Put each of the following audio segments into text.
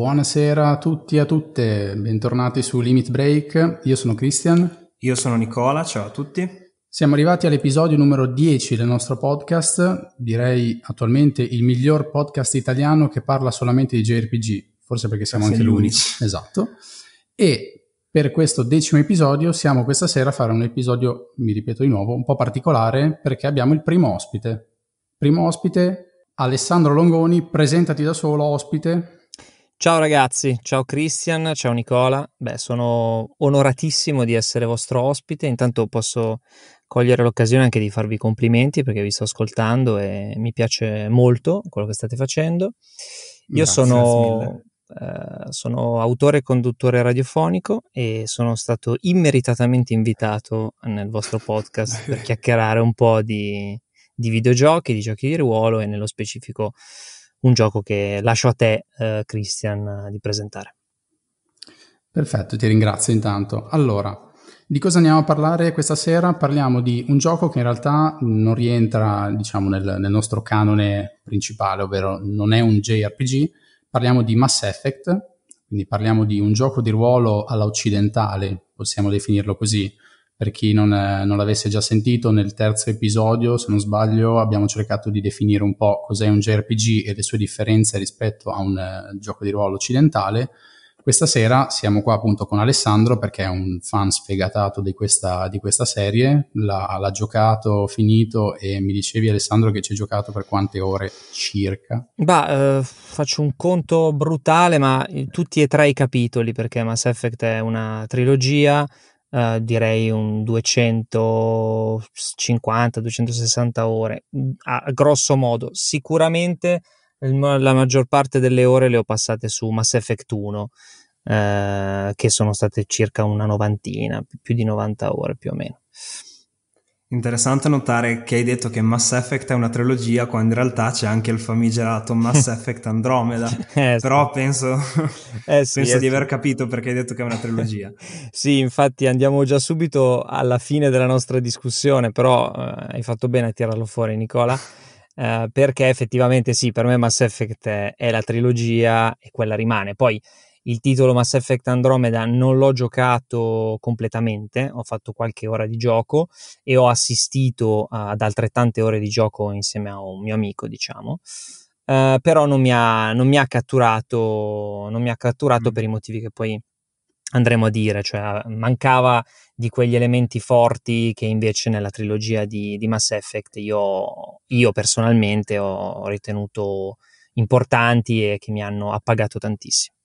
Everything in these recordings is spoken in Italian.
Buonasera a tutti e a tutte, bentornati su Limit Break. Io sono Christian. Io sono Nicola, ciao a tutti. Siamo arrivati all'episodio numero 10 del nostro podcast, direi attualmente il miglior podcast italiano che parla solamente di JRPG, forse perché siamo Sei anche l'unici. Esatto. E per questo decimo episodio siamo questa sera a fare un episodio, mi ripeto di nuovo, un po' particolare perché abbiamo il primo ospite. Primo ospite, Alessandro Longoni, presentati da solo, ospite. Ciao ragazzi, ciao Christian, ciao Nicola. Beh, sono onoratissimo di essere vostro ospite. Intanto posso cogliere l'occasione anche di farvi complimenti perché vi sto ascoltando e mi piace molto quello che state facendo. Io sono, eh, sono autore e conduttore radiofonico e sono stato immeritatamente invitato nel vostro podcast per chiacchierare un po' di, di videogiochi, di giochi di ruolo e nello specifico un gioco che lascio a te, eh, Christian, di presentare. Perfetto, ti ringrazio intanto. Allora, di cosa andiamo a parlare questa sera? Parliamo di un gioco che in realtà non rientra, diciamo, nel, nel nostro canone principale, ovvero non è un JRPG, parliamo di Mass Effect, quindi parliamo di un gioco di ruolo alla occidentale, possiamo definirlo così, per chi non, eh, non, l'avesse già sentito, nel terzo episodio, se non sbaglio, abbiamo cercato di definire un po' cos'è un JRPG e le sue differenze rispetto a un uh, gioco di ruolo occidentale. Questa sera siamo qua appunto con Alessandro perché è un fan sfegatato di questa, di questa serie, l'ha, l'ha, giocato, finito e mi dicevi Alessandro che ci hai giocato per quante ore circa? Bah, eh, faccio un conto brutale ma tutti e tre i capitoli perché Mass Effect è una trilogia, uh, direi un 250-260 ore, mm, a grosso modo. Sicuramente la maggior parte delle ore le ho passate su Mass Effect 1, uh, che sono state circa una novantina, più di 90 ore più o meno. Interessante notare che hai detto che Mass Effect è una trilogia quando in realtà c'è anche il famigerato Mass Effect Andromeda. eh, Però sì. penso, eh, sì, penso eh, di aver capito perché hai detto che è una trilogia. sì, infatti andiamo già subito alla fine della nostra discussione, però eh, hai fatto bene a tirarlo fuori Nicola. Eh, perché effettivamente sì, per me Mass Effect è la trilogia e quella rimane. Poi il titolo Mass Effect Andromeda non l'ho giocato completamente, ho fatto qualche ora di gioco e ho assistito ad altrettante ore di gioco insieme a un mio amico, diciamo. Uh, però non mi, ha, non mi ha catturato, non mi ha catturato mm. per i motivi che poi andremo a dire, cioè mancava di quegli elementi forti che invece nella trilogia di, di Mass Effect io, io personalmente ho ritenuto importanti e che mi hanno appagato tantissimo.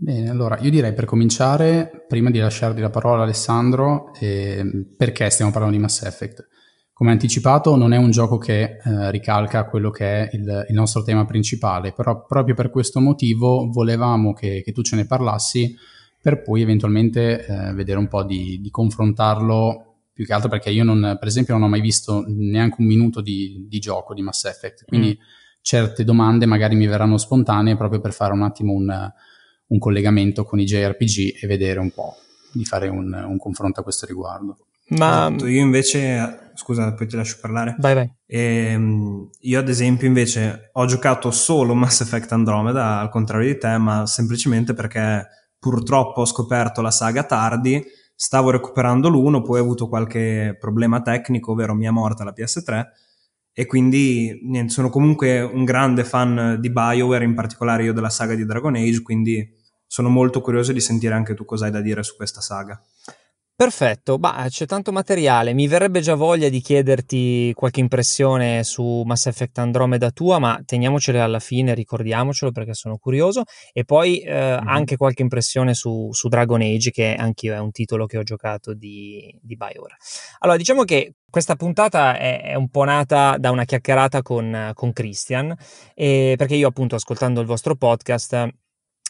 Bene, allora io direi per cominciare, prima di lasciarti la parola Alessandro, eh, perché stiamo parlando di Mass Effect? Come anticipato non è un gioco che eh, ricalca quello che è il, il, nostro tema principale, però proprio per questo motivo volevamo che, che tu ce ne parlassi per poi eventualmente eh, vedere un po' di, di, confrontarlo, più che altro perché io non, per esempio non ho mai visto neanche un minuto di, di gioco di Mass Effect, quindi mm. certe domande magari mi verranno spontanee proprio per fare un attimo un un collegamento con i JRPG e vedere un po', di fare un, un confronto a questo riguardo. Ma esatto, io invece, scusa, poi ti lascio parlare. Vai, vai. Ehm, io ad esempio invece ho giocato solo Mass Effect Andromeda, al contrario di te, ma semplicemente perché purtroppo ho scoperto la saga tardi, stavo recuperando l'uno, poi ho avuto qualche problema tecnico, ovvero mi è morta la PS3 e quindi niente, sono comunque un grande fan di BioWare, in particolare io della saga di Dragon Age, quindi sono molto curioso di sentire anche tu cosa hai da dire su questa saga. Perfetto, bah, c'è tanto materiale, mi verrebbe già voglia di chiederti qualche impressione su Mass Effect Andromeda tua, ma teniamocele alla fine, ricordiamocelo perché sono curioso, e poi eh, mm-hmm. anche qualche impressione su, su, Dragon Age, che anch'io è un titolo che ho giocato di, di BioWare. Allora, diciamo che questa puntata è, è, un po' nata da una chiacchierata con, con Christian, perché io appunto ascoltando il vostro podcast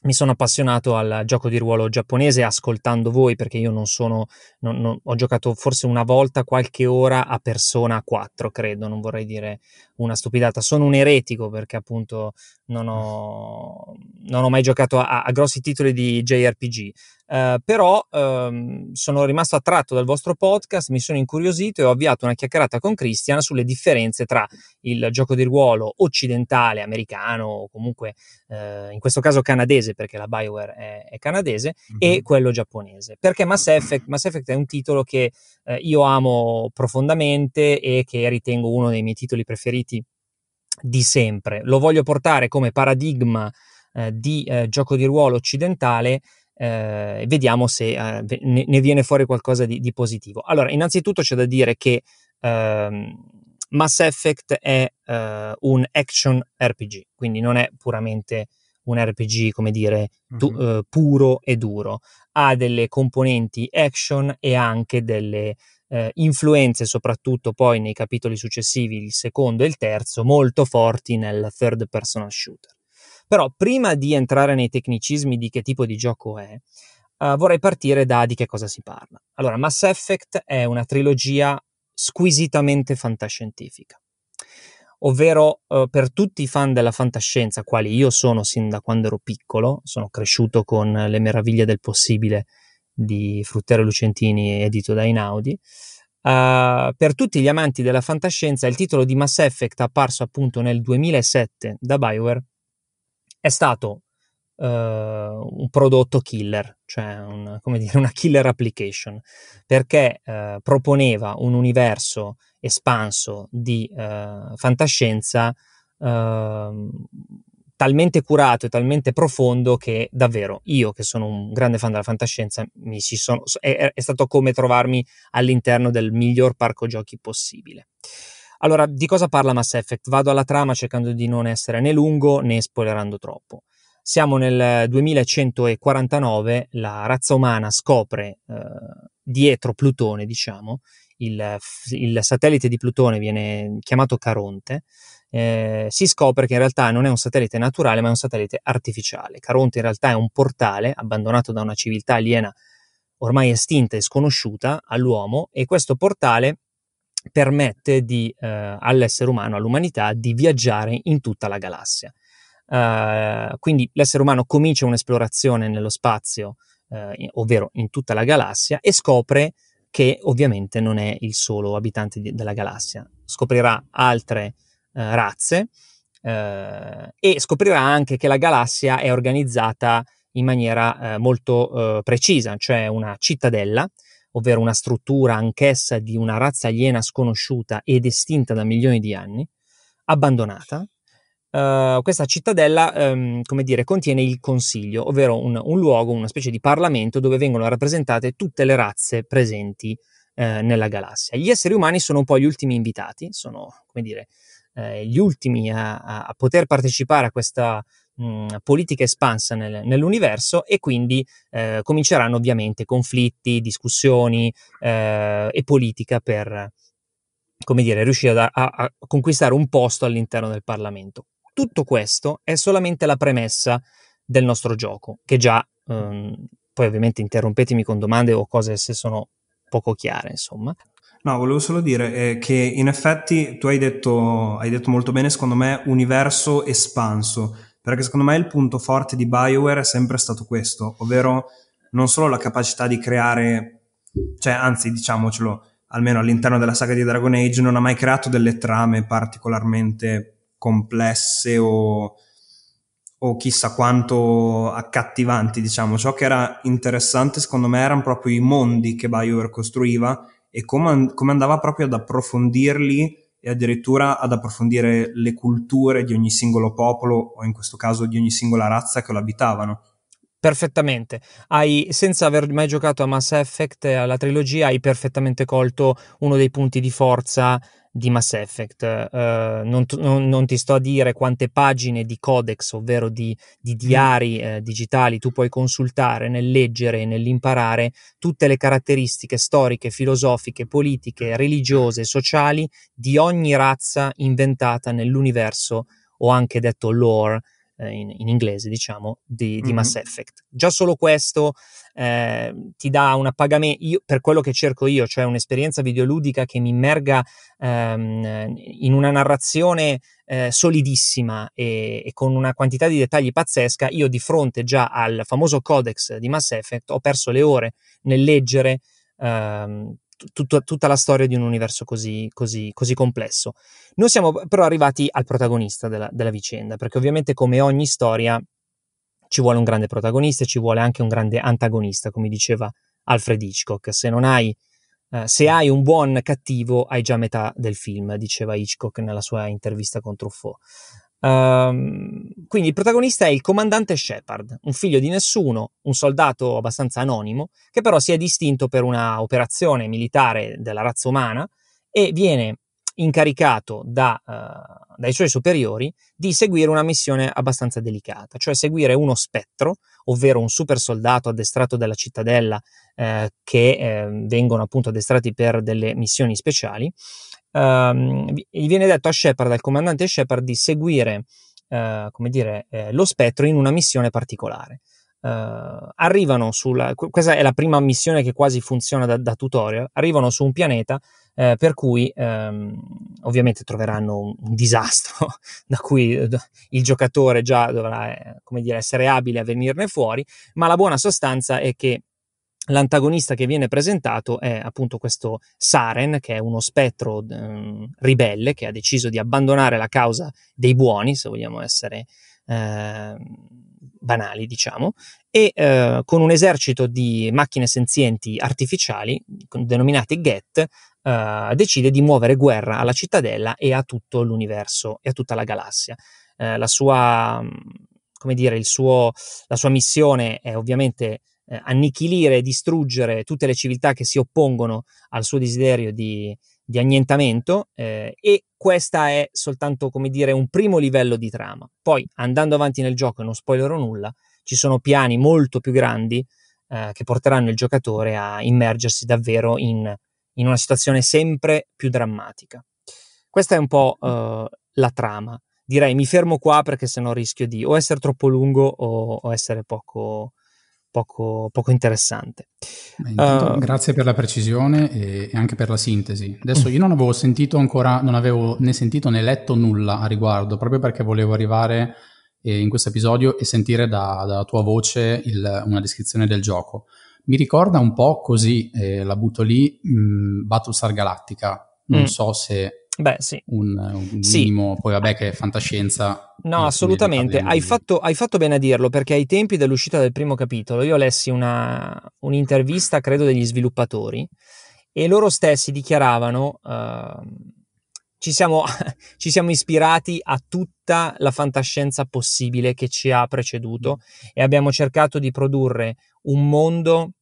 mi sono appassionato al gioco di ruolo giapponese ascoltando voi perché io non sono, non, non, ho giocato forse una volta qualche ora a Persona 4 credo, non vorrei dire una stupidata, sono un eretico perché appunto non ho, non ho mai giocato a, a grossi titoli di JRPG, Uh, però um, sono rimasto attratto dal vostro podcast, mi sono incuriosito e ho avviato una chiacchierata con Christian sulle differenze tra il gioco di ruolo occidentale, americano o comunque uh, in questo caso canadese perché la Bioware è, è canadese mm-hmm. e quello giapponese. Perché Mass Effect, Mass Effect è un titolo che uh, io amo profondamente e che ritengo uno dei miei titoli preferiti di sempre. Lo voglio portare come paradigma di gioco di ruolo occidentale eh, vediamo se eh, ne, ne, viene fuori qualcosa di, di, positivo. Allora, innanzitutto c'è da dire che ehm, Mass Effect è eh, un action RPG, quindi non è puramente un RPG, come dire, tu, uh-huh. puro e duro. Ha delle componenti action e anche delle eh, influenze, soprattutto poi nei capitoli successivi, il secondo e il terzo, molto forti nel third person shooter. Però prima di entrare nei tecnicismi di che tipo di gioco è, uh, vorrei partire da di che cosa si parla. Allora, Mass Effect è una trilogia squisitamente fantascientifica ovvero uh, per tutti i fan della fantascienza, quali io sono sin da quando ero piccolo, sono cresciuto con Le meraviglie del possibile di Fruttero Lucentini edito da Inaudi. Uh, per tutti gli amanti della fantascienza, il titolo di Mass Effect apparso appunto nel 2007 da Bioware è stato uh, un prodotto killer, cioè un, dire, una killer application, perché uh, proponeva un universo espanso di uh, fantascienza ehm, talmente curato e talmente profondo che davvero io, che sono un grande fan della fantascienza, sono, è, è stato come trovarmi all'interno del miglior parco giochi possibile. Allora, di cosa parla Mass Effect? Vado alla trama cercando di non essere né lungo né spoilerando troppo. Siamo nel 2149, la razza umana scopre eh, dietro Plutone, diciamo, il, il, satellite di Plutone viene chiamato Caronte, eh, si scopre che in realtà non è un satellite naturale, ma è un satellite artificiale. Caronte in realtà è un portale abbandonato da una civiltà aliena ormai estinta e sconosciuta all'uomo e questo portale permette di, eh, all'essere umano, all'umanità, di viaggiare in tutta la galassia. Uh, quindi l'essere umano comincia un'esplorazione nello spazio, uh, ovvero in tutta la galassia, e scopre che ovviamente non è il solo abitante di, della galassia. Scoprirà altre uh, razze e scoprirà anche che la galassia è organizzata in maniera molto precisa, cioè una cittadella ovvero una struttura anch'essa di una razza aliena sconosciuta ed estinta da milioni di anni, abbandonata. Uh, questa cittadella, um, come dire, contiene il consiglio, ovvero un, un, luogo, una specie di parlamento dove vengono rappresentate tutte le razze presenti uh, nella galassia. Gli esseri umani sono un po' gli ultimi invitati, sono, come dire, uh, gli ultimi a, a, poter partecipare a questa mh, politica espansa nel, nell'universo e quindi eh, cominceranno ovviamente conflitti, discussioni eh, e politica per, come dire, riuscire a, a, a conquistare un posto all'interno del Parlamento. Tutto questo è solamente la premessa del nostro gioco, che già, ehm, poi ovviamente interrompetemi con domande o cose se sono poco chiare, insomma. No, volevo solo dire eh, che in effetti tu hai detto, hai detto molto bene, secondo me, universo espanso perché secondo me il punto forte di Bioware è sempre stato questo, ovvero non solo la capacità di creare, cioè anzi diciamocelo, almeno all'interno della saga di Dragon Age non ha mai creato delle trame particolarmente complesse o, o chissà quanto accattivanti, diciamo. Ciò che era interessante secondo me erano proprio i mondi che Bioware costruiva e come, come andava proprio ad approfondirli e addirittura ad approfondire le culture di ogni singolo popolo o in questo caso di ogni singola razza che lo abitavano. Perfettamente, hai, senza aver mai giocato a Mass Effect, alla trilogia, hai perfettamente colto uno dei punti di forza di Mass Effect. Uh, non, non, non, ti sto a dire quante pagine di codex, ovvero di, di diari eh, digitali, tu puoi consultare nel leggere e nell'imparare tutte le caratteristiche storiche, filosofiche, politiche, religiose, sociali di ogni razza inventata nell'universo o anche detto lore eh, in, in, inglese, diciamo, di, di mm-hmm. Mass Effect. Già solo questo eh, ti dà un appagamento, io, per quello che cerco io, cioè un'esperienza videoludica che mi immerga ehm, in una narrazione eh, solidissima e, e, con una quantità di dettagli pazzesca, io di fronte già al famoso codex di Mass Effect ho perso le ore nel leggere ehm, tutta, tutta la storia di un universo così, così, così, complesso. Noi siamo però arrivati al protagonista della, della vicenda, perché ovviamente come ogni storia ci vuole un grande protagonista e ci vuole anche un grande antagonista, come diceva Alfred Hitchcock. Se non hai Uh, se hai un buon cattivo, hai già metà del film, diceva Hitchcock nella sua intervista con Truffaut. Um, quindi il protagonista è il comandante Shepard, un figlio di nessuno, un soldato abbastanza anonimo, che però si è distinto per una operazione militare della razza umana e viene incaricato da, uh, dai suoi superiori di seguire una missione abbastanza delicata, cioè seguire uno spettro, ovvero un super soldato addestrato dalla cittadella eh, che eh, vengono appunto addestrati per delle missioni speciali, um, gli viene detto a Shepard, al comandante Shepard, di seguire uh, come dire, eh, lo spettro in una missione particolare. Uh, arrivano sulla, questa è la prima missione che quasi funziona da, da tutorial, arrivano su un pianeta eh, per cui ehm, ovviamente troveranno un, un, disastro da cui eh, il giocatore già dovrà eh, come dire, essere abile a venirne fuori, ma la buona sostanza è che L'antagonista che viene presentato è appunto questo Saren, che è uno spettro eh, ribelle che ha deciso di abbandonare la causa dei buoni, se vogliamo essere eh, banali, diciamo, e eh, con un esercito di macchine senzienti artificiali, denominati Get, eh, decide di muovere guerra alla cittadella e a tutto l'universo e a tutta la galassia. Eh, la sua, come dire, suo, la sua missione è ovviamente eh, annichilire e distruggere tutte le civiltà che si oppongono al suo desiderio di, di annientamento eh, e questa è soltanto come dire un primo livello di trama. Poi andando avanti nel gioco e non spoilerò nulla, ci sono piani molto più grandi eh, che porteranno il giocatore a immergersi davvero in, in, una situazione sempre più drammatica. Questa è un po' eh, la trama. Direi mi fermo qua perché sennò rischio di o essere troppo lungo o, o essere poco, poco, poco interessante. Intanto, uh, grazie per la precisione e, e, anche per la sintesi. Adesso io non avevo sentito ancora, non avevo né sentito né letto nulla a riguardo, proprio perché volevo arrivare eh, in questo episodio e sentire da, dalla tua voce il, una descrizione del gioco. Mi ricorda un po' così, eh, la butto lì, mh, mm, Battlestar Galactica. Non mm. so se Beh, sì. Un, un minimo, sì. poi vabbè che è fantascienza. No, assolutamente. Hai fatto, hai fatto, bene a dirlo perché ai tempi dell'uscita del primo capitolo io lessi una, un'intervista, credo, degli sviluppatori e loro stessi dichiaravano uh, ci, siamo, ci siamo ispirati a tutta la fantascienza possibile che ci ha preceduto e abbiamo cercato di produrre un mondo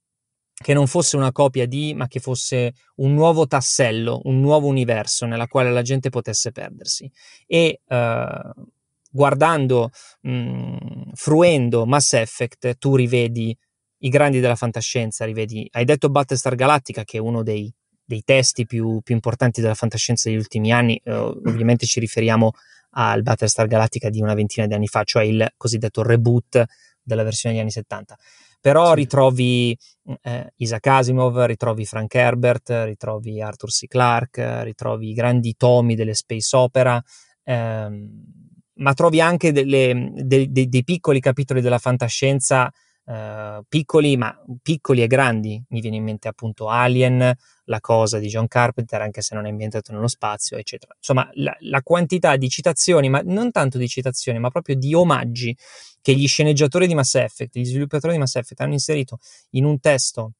che non fosse una copia di, ma che fosse un nuovo tassello, un nuovo universo nella quale la gente potesse perdersi. E uh, guardando, mh, mm, fruendo Mass Effect, tu rivedi i grandi della fantascienza, rivedi, hai detto Battlestar Galactica, che è uno dei, dei testi più, più, importanti della fantascienza degli ultimi anni, uh, ovviamente ci riferiamo al Battlestar Galactica di una ventina di anni fa, cioè il cosiddetto reboot della versione degli anni 70 però sì. ritrovi eh, Isaac Asimov, ritrovi Frank Herbert, ritrovi Arthur C. Clarke, ritrovi i grandi tomi delle space opera, ehm, ma trovi anche delle, de, de, dei piccoli capitoli della fantascienza Uh, piccoli, ma piccoli e grandi. Mi viene in mente appunto Alien, la cosa di John Carpenter, anche se non è ambientato nello spazio, eccetera. Insomma, la, la, quantità di citazioni, ma non tanto di citazioni, ma proprio di omaggi che gli sceneggiatori di Mass Effect, gli sviluppatori di Mass Effect hanno inserito in un testo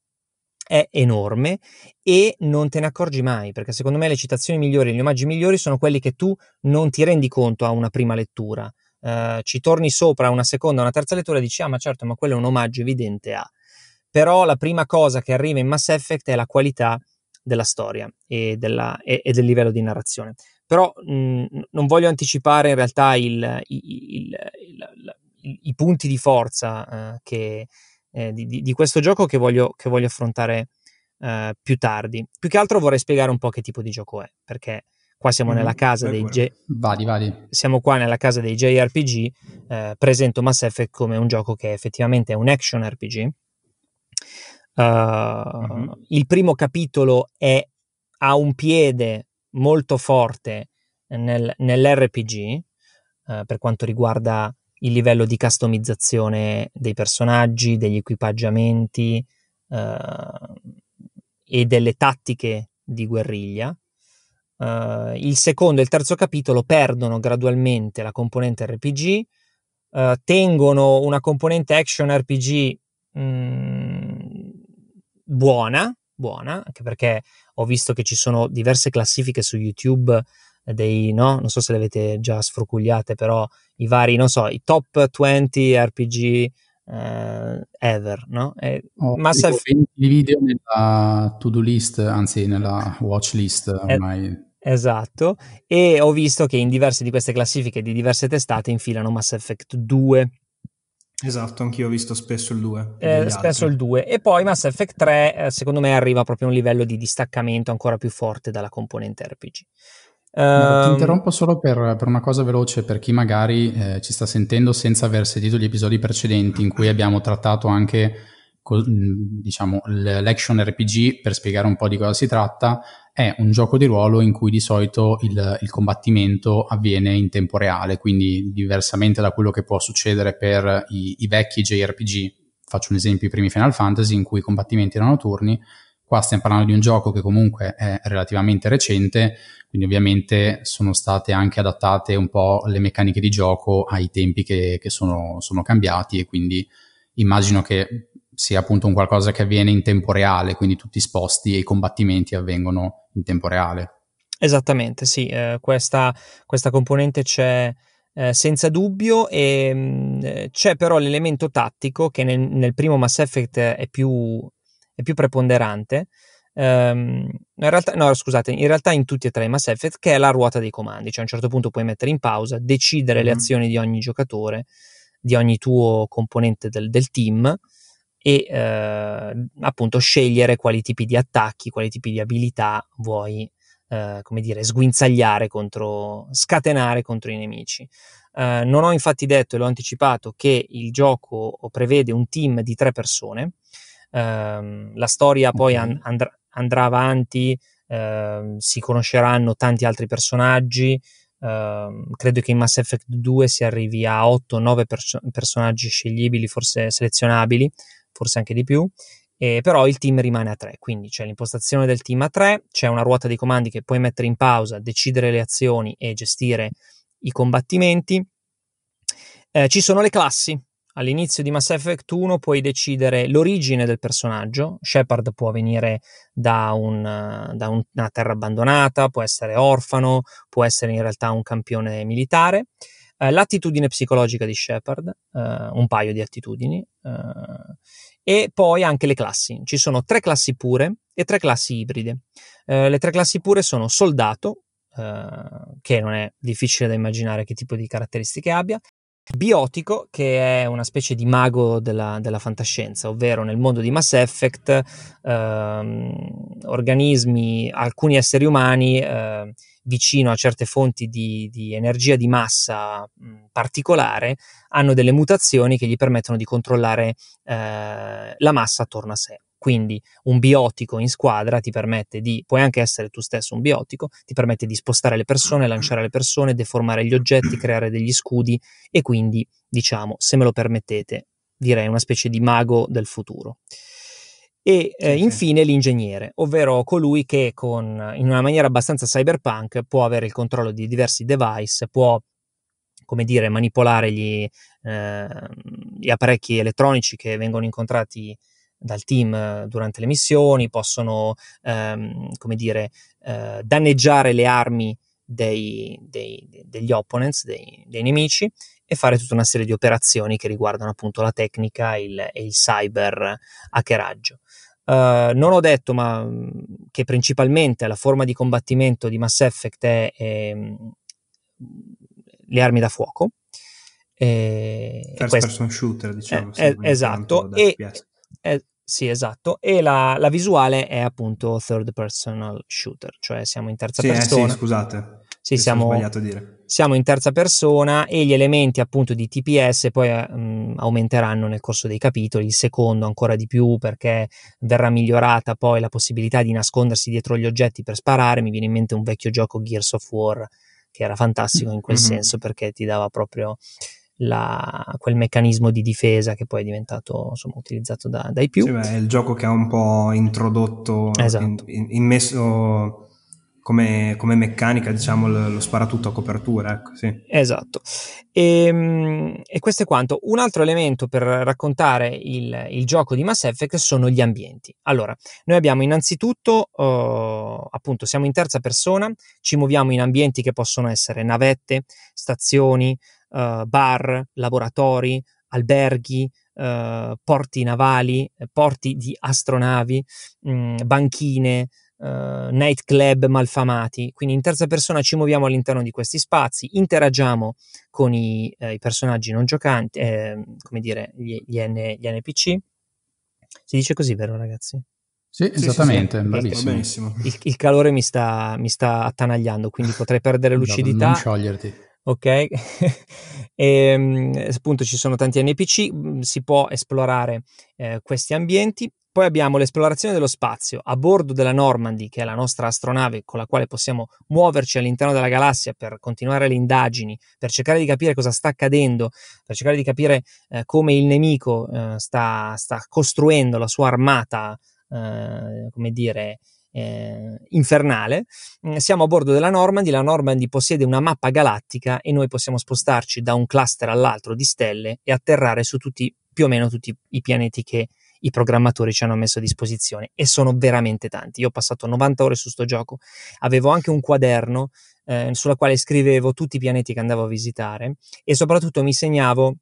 è enorme e non te ne accorgi mai, perché secondo me le citazioni migliori, gli omaggi migliori sono quelli che tu non ti rendi conto a una prima lettura. Uh, ci torni sopra una seconda, una terza lettura e dici, ah ma certo, ma quello è un omaggio evidente a... Però la prima cosa che arriva in Mass Effect è la qualità della storia e, della, e, e del livello di narrazione. Però mh, non voglio anticipare in realtà il, il, il, i, punti di forza uh, che, eh, di, di, questo gioco che voglio, che voglio affrontare uh, più tardi. Più che altro vorrei spiegare un po' che tipo di gioco è, perché qua siamo mm-hmm. nella casa dei J- vadi, vadi. siamo qua nella casa dei JRPG, eh, presento Mass Effect come un gioco che effettivamente è un action RPG. Uh, mm-hmm. Il primo capitolo è, ha un piede molto forte nel, nell'RPG uh, per quanto riguarda il livello di customizzazione dei personaggi, degli equipaggiamenti uh, e delle tattiche di guerriglia. Uh, il secondo e il terzo capitolo perdono gradualmente la componente RPG, uh, tengono una componente action RPG mh, mm, buona, buona, anche perché ho visto che ci sono diverse classifiche su YouTube dei, no? Non so se le avete già sfrocugliate, però i vari, non so, i top 20 RPG uh, ever, no? E oh, Mass Effect... video nella to-do list, anzi nella watch list eh, ormai. Esatto, e ho visto che in diverse di queste classifiche di diverse testate infilano Mass Effect 2. Esatto, anch'io ho visto spesso il 2. Eh, spesso il 2. E poi Mass Effect 3, eh, secondo me, arriva proprio a un livello di distaccamento ancora più forte dalla componente RPG. Ti ehm, interrompo solo per, per, una cosa veloce per chi magari eh, ci sta sentendo senza aver sentito gli episodi precedenti in cui abbiamo trattato anche diciamo, l'action RPG per spiegare un po' di cosa si tratta è un gioco di ruolo in cui di solito il, il, combattimento avviene in tempo reale, quindi diversamente da quello che può succedere per i, i vecchi JRPG. Faccio un esempio, i primi Final Fantasy in cui i combattimenti erano turni, Qua stiamo parlando di un gioco che comunque è relativamente recente, quindi ovviamente sono state anche adattate un po' le meccaniche di gioco ai tempi che, che sono, sono, cambiati e quindi immagino che sia appunto un qualcosa che avviene in tempo reale, quindi tutti i sposti e i combattimenti avvengono in tempo reale. Esattamente, sì, eh, questa, questa, componente c'è eh, senza dubbio e mh, mm, c'è però l'elemento tattico che nel, nel primo Mass Effect è più è più preponderante. Um, in realtà, no, scusate, in realtà in tutti e tre i Mass Effect, che è la ruota dei comandi, cioè a un certo punto puoi mettere in pausa, decidere mm. le azioni di ogni giocatore, di ogni tuo componente del, del team e eh, appunto scegliere quali tipi di attacchi, quali tipi di abilità vuoi, eh, come dire, sguinzagliare contro, scatenare contro i nemici. Eh, non ho infatti detto e l'ho anticipato che il gioco prevede un team di tre persone, ehm, la storia poi and- andrà, andrà avanti, ehm, si conosceranno tanti altri personaggi. Uh, credo che in Mass Effect 2 si arrivi a 8-9 perso- personaggi scegliibili, forse selezionabili, forse anche di più. E però il team rimane a 3, quindi c'è l'impostazione del team a 3, c'è una ruota dei comandi che puoi mettere in pausa, decidere le azioni e gestire i combattimenti. Eh, ci sono le classi, all'inizio di Mass Effect 1 puoi decidere l'origine del personaggio. Shepard può venire da, un, da un, una terra abbandonata, può essere orfano, può essere in realtà un campione militare. Eh, l'attitudine psicologica di Shepard, eh, un paio di attitudini, eh, e poi anche le classi. Ci sono tre classi pure e tre classi ibride. Eh, le tre classi pure sono soldato, che non è difficile da immaginare che tipo di caratteristiche abbia, Biotico, che è una specie di mago della, della fantascienza, ovvero nel mondo di Mass Effect, ehm, organismi, alcuni esseri umani eh, vicino a certe fonti di, di energia di massa mh, particolare hanno delle mutazioni che gli permettono di controllare eh, la massa attorno a sé. Quindi un biotico in squadra ti permette di, puoi anche essere tu stesso un biotico, ti permette di spostare le persone, lanciare le persone, deformare gli oggetti, creare degli scudi e quindi, diciamo, se me lo permettete, direi una specie di mago del futuro. E eh, infine l'ingegnere, ovvero colui che con, in una maniera abbastanza cyberpunk può avere il controllo di diversi device, può come dire, manipolare gli, eh, gli apparecchi elettronici che vengono incontrati dal team eh, durante le missioni, possono, ehm, come dire, eh, danneggiare le armi dei, dei, degli opponents, dei, dei, nemici e fare tutta una serie di operazioni che riguardano appunto la tecnica il, e il cyber hackeraggio. Uh, non ho detto ma mm, che principalmente la forma di combattimento di Mass Effect è, mm, le armi da fuoco. E, First person shooter, diciamo. Eh, esatto, e, Sì, esatto. E la, la, visuale è appunto third personal shooter, cioè siamo in terza sì, persona. Eh sì, scusate. Sì, siamo, siamo, in terza persona e gli elementi appunto di TPS poi um, aumenteranno nel corso dei capitoli, il secondo ancora di più perché verrà migliorata poi la possibilità di nascondersi dietro gli oggetti per sparare. Mi viene in mente un vecchio gioco Gears of War che era fantastico in quel mm-hmm. senso perché ti dava proprio la, quel meccanismo di difesa che poi è diventato insomma, utilizzato da, dai più. Sì, beh, è il gioco che ha un po' introdotto, esatto. in, immesso come, come, meccanica, diciamo, lo, lo sparatutto a copertura. Ecco, sì. Esatto. E, ehm, e, questo è quanto. Un altro elemento per raccontare il, il, gioco di Mass Effect sono gli ambienti. Allora, noi abbiamo innanzitutto, uh, appunto, siamo in terza persona, ci muoviamo in ambienti che possono essere navette, stazioni, uh, bar, laboratori, alberghi, uh, porti navali, porti di astronavi, mh, mm, banchine, uh, nightclub malfamati. Quindi in terza persona ci muoviamo all'interno di questi spazi, interagiamo con i, eh, i personaggi non giocanti, eh, come dire, gli, gli, N, gli, NPC. Si dice così, vero ragazzi? Sì, esattamente, sì, sì. Il, il, calore mi sta, mi sta, attanagliando, quindi potrei perdere lucidità. Non scioglierti. Ok, e, ehm, appunto ci sono tanti NPC, mm, si può esplorare eh, questi ambienti. Poi abbiamo l'esplorazione dello spazio. A bordo della Normandy, che è la nostra astronave con la quale possiamo muoverci all'interno della galassia per continuare le indagini, per cercare di capire cosa sta accadendo, per cercare di capire eh, come il nemico eh, sta, sta, costruendo la sua armata, eh, come dire, eh, infernale. Mm, siamo a bordo della Normandy, la Normandy possiede una mappa galattica e noi possiamo spostarci da un cluster all'altro di stelle e atterrare su tutti, più o meno tutti i pianeti che i programmatori ci hanno messo a disposizione e sono veramente tanti. Io ho passato 90 ore su sto gioco, avevo anche un quaderno eh, sulla quale scrivevo tutti i pianeti che andavo a visitare e soprattutto mi segnavo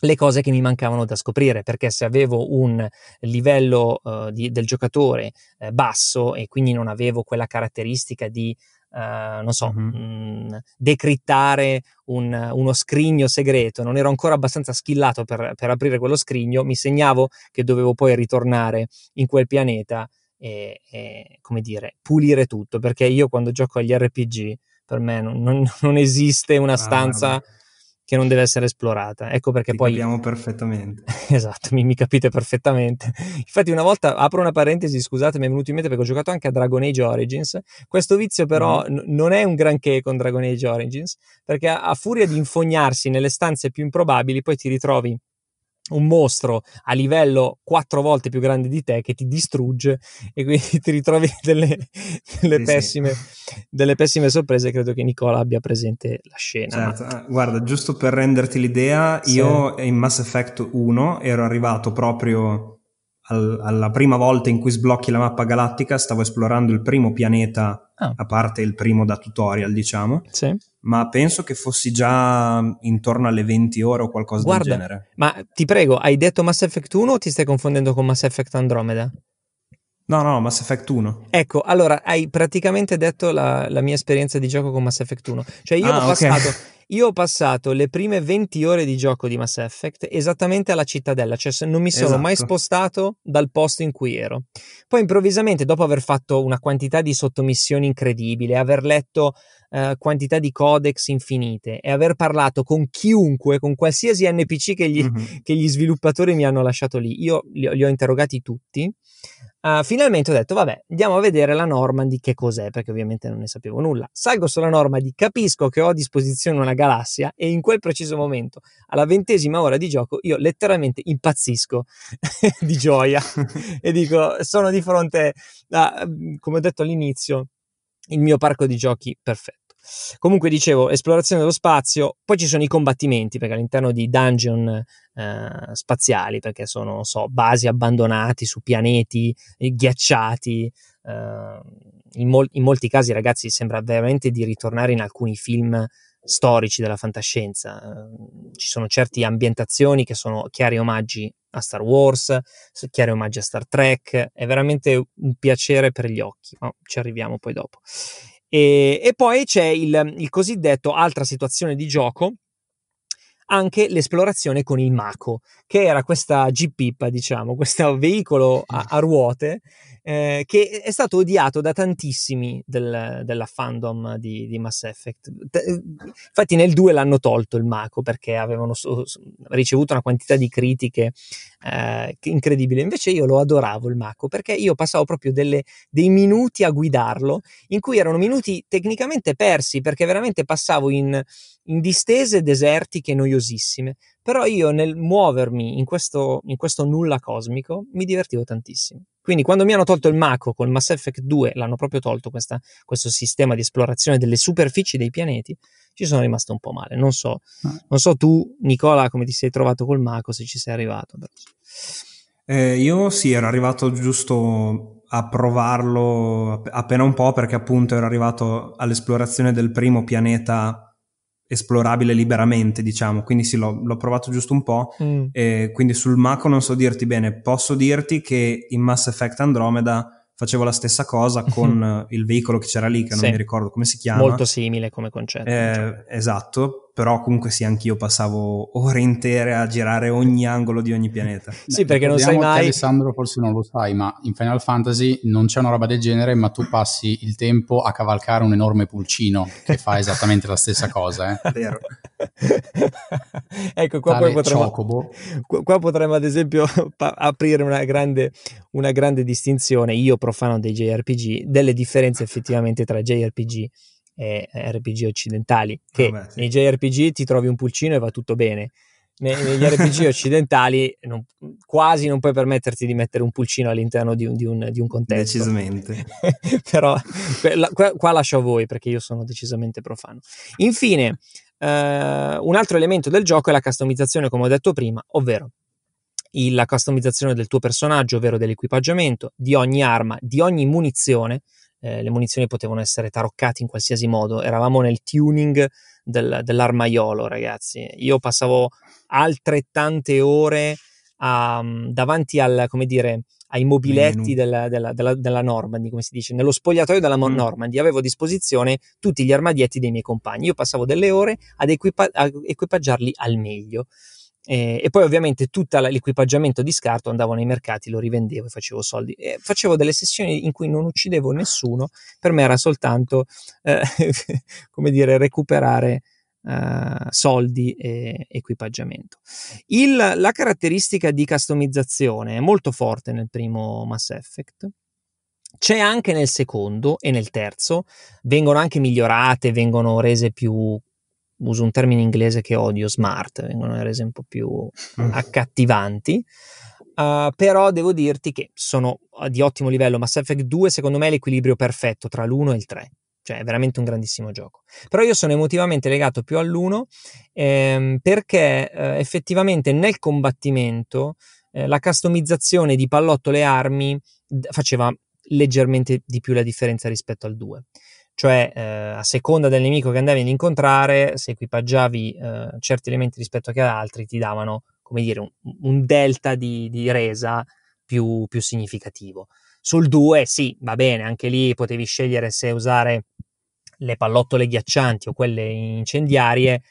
le cose che mi mancavano da scoprire, perché se avevo un livello uh, di, del giocatore eh, basso e quindi non avevo quella caratteristica di Uh, non so, mm-hmm. mh, decrittare un, uno scrigno segreto, non ero ancora abbastanza skillato per, per, aprire quello scrigno, mi segnavo che dovevo poi ritornare in quel pianeta e, e come dire, pulire tutto, perché io quando gioco agli RPG, per me non, non, non esiste una ah, stanza... Ah, che non deve essere esplorata. Ecco perché Ti poi... capiamo perfettamente. esatto, mi, mi, capite perfettamente. Infatti una volta, apro una parentesi, scusate, mi è venuto in mente perché ho giocato anche a Dragon Age Origins. Questo vizio però mm. n- non è un granché con Dragon Age Origins, perché a, a furia di infognarsi nelle stanze più improbabili, poi ti ritrovi un mostro a livello quattro volte più grande di te che ti distrugge e quindi ti ritrovi delle, delle, sì, pessime, sì. delle pessime, sorprese. Credo che Nicola abbia presente la scena. Certo. Ma... Eh, guarda, giusto per renderti l'idea, sì. io in Mass Effect 1 ero arrivato proprio al, alla prima volta in cui sblocchi la mappa galattica, stavo esplorando il primo pianeta, ah. a parte il primo da tutorial, diciamo. Sì ma penso che fossi già intorno alle 20 ore o qualcosa Guarda, del genere. Ma ti prego, hai detto Mass Effect 1 o ti stai confondendo con Mass Effect Andromeda? No, no, Mass Effect 1. Ecco, allora hai praticamente detto la, la mia esperienza di gioco con Mass Effect 1. Cioè io ah, ho passato... Okay. Io ho passato le prime 20 ore di gioco di Mass Effect esattamente alla cittadella, cioè non mi sono esatto. mai spostato dal posto in cui ero. Poi improvvisamente, dopo aver fatto una quantità di sottomissioni incredibile, aver letto eh, quantità di codex infinite e aver parlato con chiunque, con qualsiasi NPC che gli, mm-hmm. che gli sviluppatori mi hanno lasciato lì, io li, li ho interrogati tutti Uh, finalmente ho detto, vabbè, andiamo a vedere la Normandy che cos'è, perché ovviamente non ne sapevo nulla. Salgo sulla Normandy, capisco che ho a disposizione una galassia e in quel preciso momento, alla ventesima ora di gioco, io letteralmente impazzisco di gioia e dico, sono di fronte a, come ho detto all'inizio, il mio parco di giochi perfetto. Comunque dicevo, esplorazione dello spazio, poi ci sono i combattimenti, perché all'interno di dungeon eh, spaziali, perché sono, so, basi abbandonati su pianeti eh, ghiacciati, eh, in, mol- in molti casi ragazzi sembra veramente di ritornare in alcuni film storici della fantascienza. Eh, ci sono certe ambientazioni che sono chiari omaggi a Star Wars, chiari omaggi a Star Trek, è veramente un piacere per gli occhi, ma ci arriviamo poi dopo. E, e poi c'è il, il, cosiddetto altra situazione di gioco. anche l'esplorazione con il Mako, che era questa Jeep, diciamo, questo veicolo a, a ruote eh, che è stato odiato da tantissimi del, della fandom di, di, Mass Effect. Infatti nel 2 l'hanno tolto il Mako perché avevano so, ricevuto una quantità di critiche eh, incredibile. Invece io lo adoravo il Mako perché io passavo proprio delle, dei minuti a guidarlo in cui erano minuti tecnicamente persi perché veramente passavo in, in distese desertiche noiosissime. Però io nel muovermi in questo, in questo nulla cosmico mi divertivo tantissimo. Quindi quando mi hanno tolto il Mako col Mass Effect 2, l'hanno proprio tolto questa, questo sistema di esplorazione delle superfici dei pianeti, ci sono rimasto un po' male. Non so, ah. non so tu, Nicola, come ti sei trovato col Mako, se ci sei arrivato. Eh, io sì, ero arrivato giusto a provarlo appena un po' perché appunto ero arrivato all'esplorazione del primo pianeta esplorabile liberamente, diciamo. Quindi sì, l'ho, l'ho provato giusto un po'. Mm. E quindi sul Mako non so dirti bene. Posso dirti che in Mass Effect Andromeda facevo la stessa cosa con il veicolo che c'era lì, che non sì. mi ricordo come si chiama. Molto simile come concetto. Eh, esatto, però comunque sì, anch'io passavo ore intere a girare ogni angolo di ogni pianeta. sì, perché non sai mai... Alessandro forse non lo sai, ma in Final Fantasy non c'è una roba del genere, ma tu passi il tempo a cavalcare un enorme pulcino che fa esattamente la stessa cosa. Eh. Vero. ecco, qua poi potremmo, qua potremmo ad esempio aprire una grande, una grande distinzione, io profano dei JRPG, delle differenze effettivamente tra JRPG eh, RPG occidentali, che Vabbè, sì. nei JRPG ti trovi un pulcino e va tutto bene. negli RPG occidentali non, quasi non puoi permetterti di mettere un pulcino all'interno di un, di un, di un contesto. Decisamente. Però qua, qua, lascio a voi perché io sono decisamente profano. Infine, eh, un altro elemento del gioco è la customizzazione, come ho detto prima, ovvero il, la customizzazione del tuo personaggio, ovvero dell'equipaggiamento, di ogni arma, di ogni munizione eh, le munizioni potevano essere taroccate in qualsiasi modo, eravamo nel tuning del, dell'armaiolo, ragazzi. Io passavo altrettante ore a, mm, davanti al, come dire, ai mobiletti della, della, della, della, Normandy, come si dice, nello spogliatoio della mm. Normandy avevo a disposizione tutti gli armadietti dei miei compagni. Io passavo delle ore ad equipa- equipaggiarli al meglio. Eh, e poi ovviamente tutto l'equipaggiamento di scarto andavo nei mercati, lo rivendevo e facevo soldi. E facevo delle sessioni in cui non uccidevo nessuno, per me era soltanto, eh, come dire, recuperare eh, soldi e equipaggiamento. Il, la caratteristica di customizzazione è molto forte nel primo Mass Effect. C'è anche nel secondo e nel terzo, vengono anche migliorate, vengono rese più uso un termine inglese che odio, smart, vengono rese un po' più mm. accattivanti. Uh, però devo dirti che sono di ottimo livello. Mass Effect 2, secondo me, è l'equilibrio perfetto tra l'1 e il 3. Cioè, è veramente un grandissimo gioco. Però io sono emotivamente legato più all'1 ehm, perché eh, effettivamente nel combattimento eh, la customizzazione di pallottole e armi faceva leggermente di più la differenza rispetto al 2 cioè eh, a seconda del nemico che andavi ad incontrare, se equipaggiavi eh, certi elementi rispetto ad altri, ti davano, come dire, un, un delta di, di resa più, più, significativo. Sul 2, sì, va bene, anche lì potevi scegliere se usare le pallottole ghiaccianti o quelle incendiarie,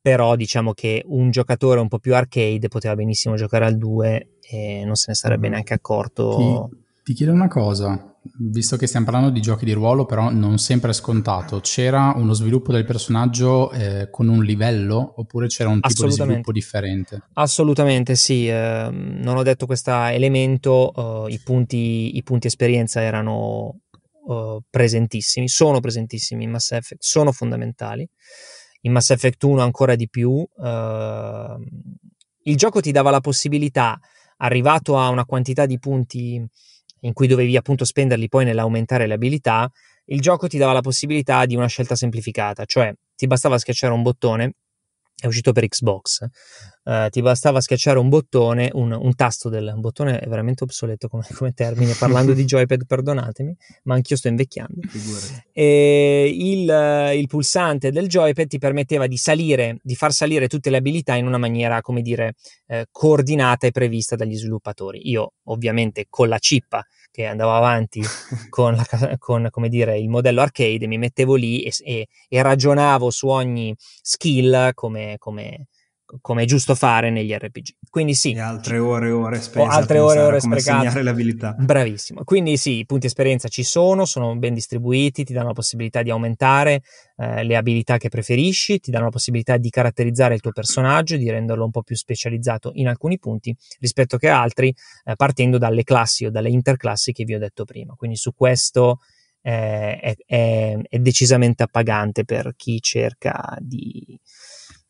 però diciamo che un giocatore un po' più arcade poteva benissimo giocare al 2 e non se ne sarebbe neanche accorto. Ti, ti chiedo una cosa, visto che stiamo parlando di giochi di ruolo, però non sempre è scontato, c'era uno sviluppo del personaggio eh, con un livello oppure c'era un tipo di sviluppo differente? Assolutamente sì, eh, non ho detto questo elemento, eh, i, punti, i, punti, esperienza erano eh, presentissimi, sono presentissimi in Mass Effect, sono fondamentali. In Mass Effect 1 ancora di più. Eh, il gioco ti dava la possibilità, arrivato a una quantità di punti in cui dovevi appunto spenderli poi nell'aumentare le abilità, il gioco ti dava la possibilità di una scelta semplificata, cioè ti bastava schiacciare un bottone è uscito per Xbox. Uh, ti bastava schiacciare un bottone, un, un tasto del un bottone è veramente obsoleto come, come termine, parlando di joypad, perdonatemi, ma anch'io sto invecchiando. E il, il, pulsante del joypad ti permetteva di salire, di far salire tutte le abilità in una maniera, come dire, eh, coordinata e prevista dagli sviluppatori. Io, ovviamente, con la cippa che andavo avanti con, la, con dire, il modello arcade, mi mettevo lì e, e, e ragionavo su ogni skill come, come, come è giusto fare negli RPG. Quindi sì. E altre ore e ore spese. altre ore e ore sprecate. le abilità. Bravissimo. Quindi sì, i punti esperienza ci sono, sono ben distribuiti, ti danno la possibilità di aumentare eh, le abilità che preferisci, ti danno la possibilità di caratterizzare il tuo personaggio, di renderlo un po' più specializzato in alcuni punti rispetto che altri, eh, partendo dalle classi o dalle interclassi che vi ho detto prima. Quindi su questo eh, è, è, è decisamente appagante per chi cerca di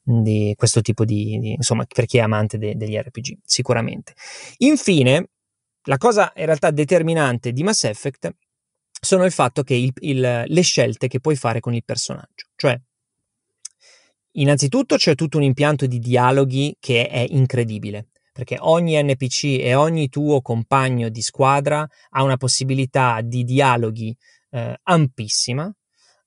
di questo tipo di, di, insomma, per chi è amante de, degli RPG, sicuramente. Infine, la cosa in realtà determinante di Mass Effect sono il fatto che il, il, le scelte che puoi fare con il personaggio, cioè innanzitutto c'è tutto un impianto di dialoghi che è incredibile, perché ogni NPC e ogni tuo compagno di squadra ha una possibilità di dialoghi eh, ampissima,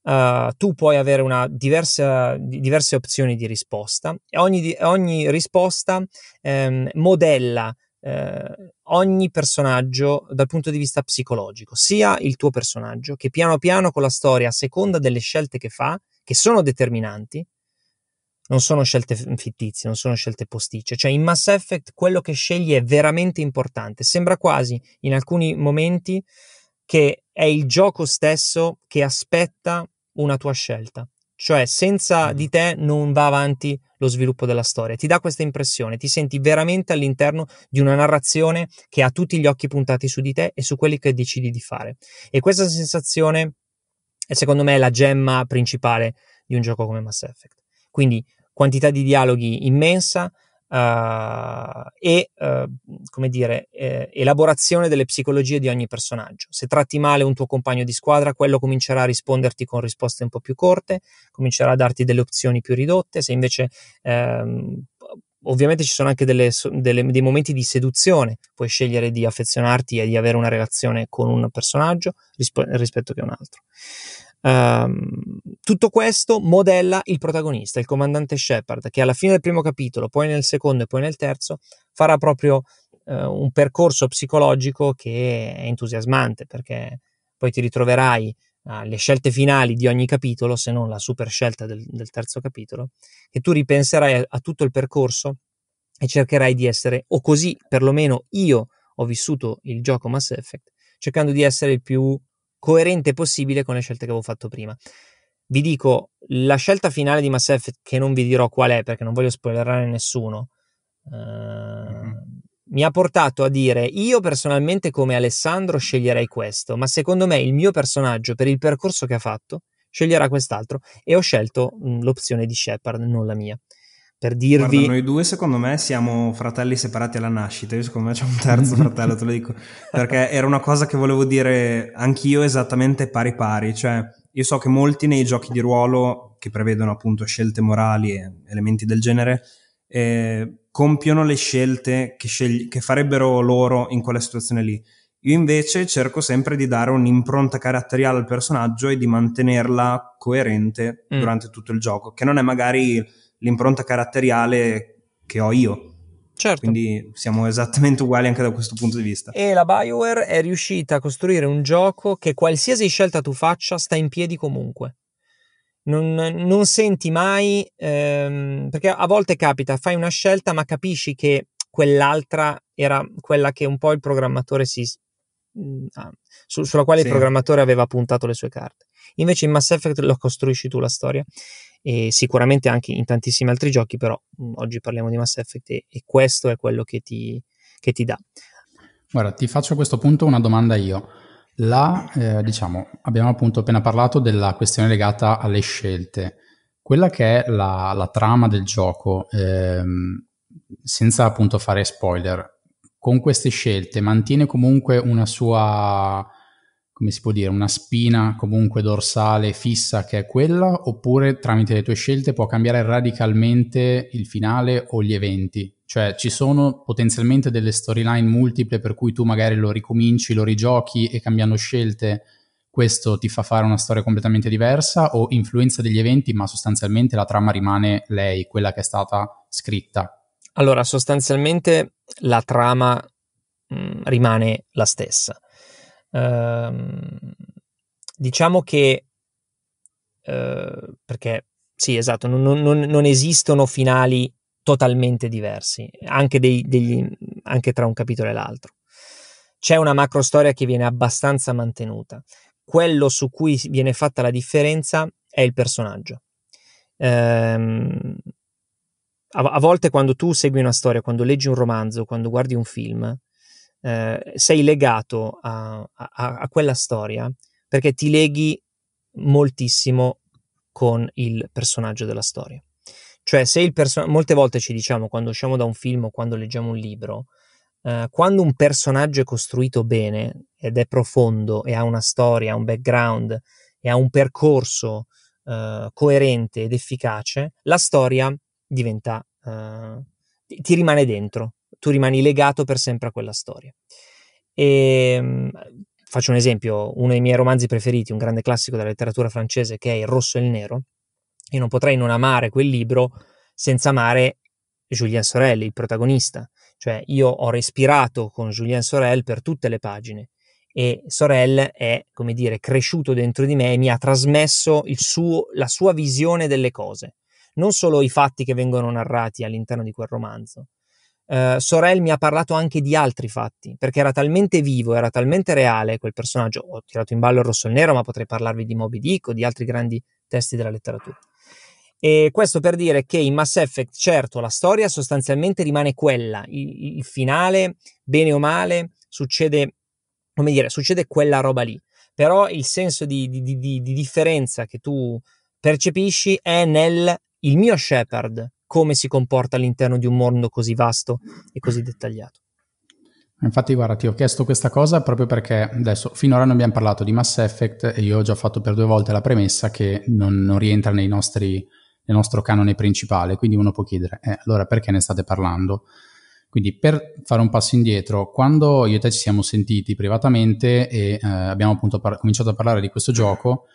Uh, tu puoi avere diversa, diverse opzioni di risposta. E ogni, ogni risposta ehm, modella eh, ogni personaggio dal punto di vista psicologico, sia il tuo personaggio che piano piano con la storia, a seconda delle scelte che fa, che sono determinanti, non sono scelte fittizie, non sono scelte posticce, cioè in Mass Effect quello che scegli è veramente importante, sembra quasi in alcuni momenti che è il gioco stesso che aspetta una tua scelta. Cioè, senza di te non va avanti lo sviluppo della storia. Ti dà questa impressione, ti senti veramente all'interno di una narrazione che ha tutti gli occhi puntati su di te e su quelli che decidi di fare. E questa sensazione è secondo me la gemma principale di un gioco come Mass Effect. Quindi quantità di dialoghi immensa, uh, e, uh, come dire, eh, elaborazione delle psicologie di ogni personaggio. Se tratti male un tuo compagno di squadra, quello comincerà a risponderti con risposte un po' più corte, comincerà a darti delle opzioni più ridotte, se invece... Ehm, ovviamente ci sono anche delle, delle, dei momenti di seduzione, puoi scegliere di affezionarti e di avere una relazione con un personaggio risp- rispetto che un altro. Um, tutto questo modella il protagonista, il comandante Shepard, che alla fine del primo capitolo, poi nel secondo e poi nel terzo, farà proprio uh, un percorso psicologico che è entusiasmante perché poi ti ritroverai alle scelte finali di ogni capitolo, se non la super scelta del, del terzo capitolo, che tu ripenserai a, a tutto il percorso e cercherai di essere, o così perlomeno io ho vissuto il gioco Mass Effect, cercando di essere il più coerente possibile con le scelte che avevo fatto prima. Vi dico, la scelta finale di Mass Effect, che non vi dirò qual è perché non voglio spoilerare nessuno, uh, mm-hmm. mi ha portato a dire, io personalmente come Alessandro sceglierei questo, ma secondo me il mio personaggio, per il percorso che ha fatto, sceglierà quest'altro e ho scelto mh, l'opzione di Shepard, non la mia per dirvi... Guarda, noi due secondo me siamo fratelli separati alla nascita, io secondo me c'è un terzo fratello, te lo dico, perché era una cosa che volevo dire anch'io esattamente pari pari, cioè io so che molti nei giochi di ruolo che prevedono appunto scelte morali e elementi del genere eh, compiono le scelte che, scegli- che farebbero loro in quella situazione lì. Io invece cerco sempre di dare un'impronta caratteriale al personaggio e di mantenerla coerente mm. durante tutto il gioco, che non è magari l'impronta caratteriale che ho io. Certo. Quindi siamo esattamente uguali anche da questo punto di vista. E la Bioware è riuscita a costruire un gioco che qualsiasi scelta tu faccia sta in piedi comunque. Non, non senti mai, ehm, perché a volte capita, fai una scelta ma capisci che quell'altra era quella che un po' il programmatore si... Ah, su, sulla quale sì. il programmatore aveva puntato le sue carte. Invece in Mass Effect lo costruisci tu la storia e sicuramente anche in tantissimi altri giochi, però mh, oggi parliamo di Mass Effect e, e questo è quello che ti, che ti, dà. Guarda, ti faccio a questo punto una domanda io. La, eh, diciamo, abbiamo appunto appena parlato della questione legata alle scelte. Quella che è la, la trama del gioco, ehm, senza appunto fare spoiler, con queste scelte mantiene comunque una sua come si può dire, una spina comunque dorsale fissa che è quella, oppure tramite le tue scelte può cambiare radicalmente il finale o gli eventi? Cioè ci sono potenzialmente delle storyline multiple per cui tu magari lo ricominci, lo rigiochi e cambiando scelte questo ti fa fare una storia completamente diversa o influenza degli eventi, ma sostanzialmente la trama rimane lei, quella che è stata scritta? Allora, sostanzialmente la trama mh, rimane la stessa Ehm, diciamo che uh, perché sì, esatto, non, non, non, esistono finali totalmente diversi, anche, dei, degli, anche tra un capitolo e l'altro. C'è una macro storia che viene abbastanza mantenuta. Quello su cui viene fatta la differenza è il personaggio. Ehm, a, volte quando tu segui una storia, quando leggi un romanzo, quando guardi un film, eh, sei legato a, a, a quella storia perché ti leghi moltissimo con il personaggio della storia. Cioè, se il personaggio, molte volte ci diciamo quando usciamo da un film o quando leggiamo un libro, eh, quando un personaggio è costruito bene ed è profondo e ha una storia, un background e ha un percorso eh, coerente ed efficace, la storia diventa, eh, ti rimane dentro, tu rimani legato per sempre a quella storia. E, ehm, faccio un esempio, uno dei miei romanzi preferiti, un grande classico della letteratura francese che è Il rosso e il nero, io non potrei non amare quel libro senza amare Julien Sorel, il protagonista. Cioè, io ho respirato con Julien Sorel per tutte le pagine e Sorel è, come dire, cresciuto dentro di me e mi ha trasmesso suo, la sua visione delle cose, non solo i fatti che vengono narrati all'interno di quel romanzo. Uh, Sorel mi ha parlato anche di altri fatti, perché era talmente vivo, era talmente reale quel personaggio. Ho tirato in ballo il rosso e il nero, ma potrei parlarvi di Moby Dick o di altri grandi testi della letteratura. E questo per dire che in Mass Effect, certo, la storia sostanzialmente rimane quella, il, il finale, bene o male, succede, come dire, succede quella roba lì. Però il senso di, di, di, di differenza che tu percepisci è nel il mio Shepard, come si comporta all'interno di un mondo così vasto e così dettagliato. Infatti, guarda, ti ho chiesto questa cosa proprio perché adesso finora non abbiamo parlato di Mass Effect e io ho già fatto per due volte la premessa che non, non rientra nostri nel nostro canone principale, quindi uno può chiedere, eh, allora perché ne state parlando? Quindi per fare un passo indietro, quando io e te ci siamo sentiti privatamente e eh, abbiamo appunto par- cominciato a parlare di questo gioco,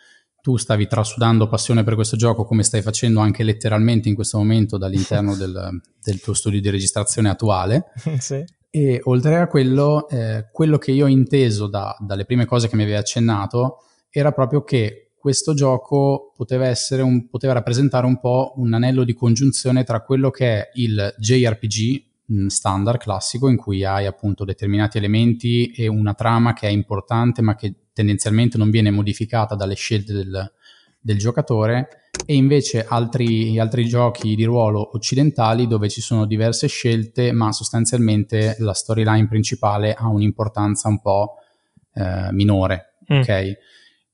tu stavi trasudando passione per questo gioco come stai facendo anche letteralmente in questo momento dall'interno del, del tuo studio di registrazione attuale. sì. E oltre a quello, eh, quello che io ho inteso da, dalle prime cose che mi avevi accennato era proprio che questo gioco poteva, un, poteva, rappresentare un po' un anello di congiunzione tra quello che è il JRPG mm, standard classico in cui hai appunto determinati elementi e una trama che è importante ma che tendenzialmente non viene modificata dalle scelte del, del giocatore e invece altri, altri, giochi di ruolo occidentali dove ci sono diverse scelte ma sostanzialmente la storyline principale ha un'importanza un po' eh, minore. Mm. Ok?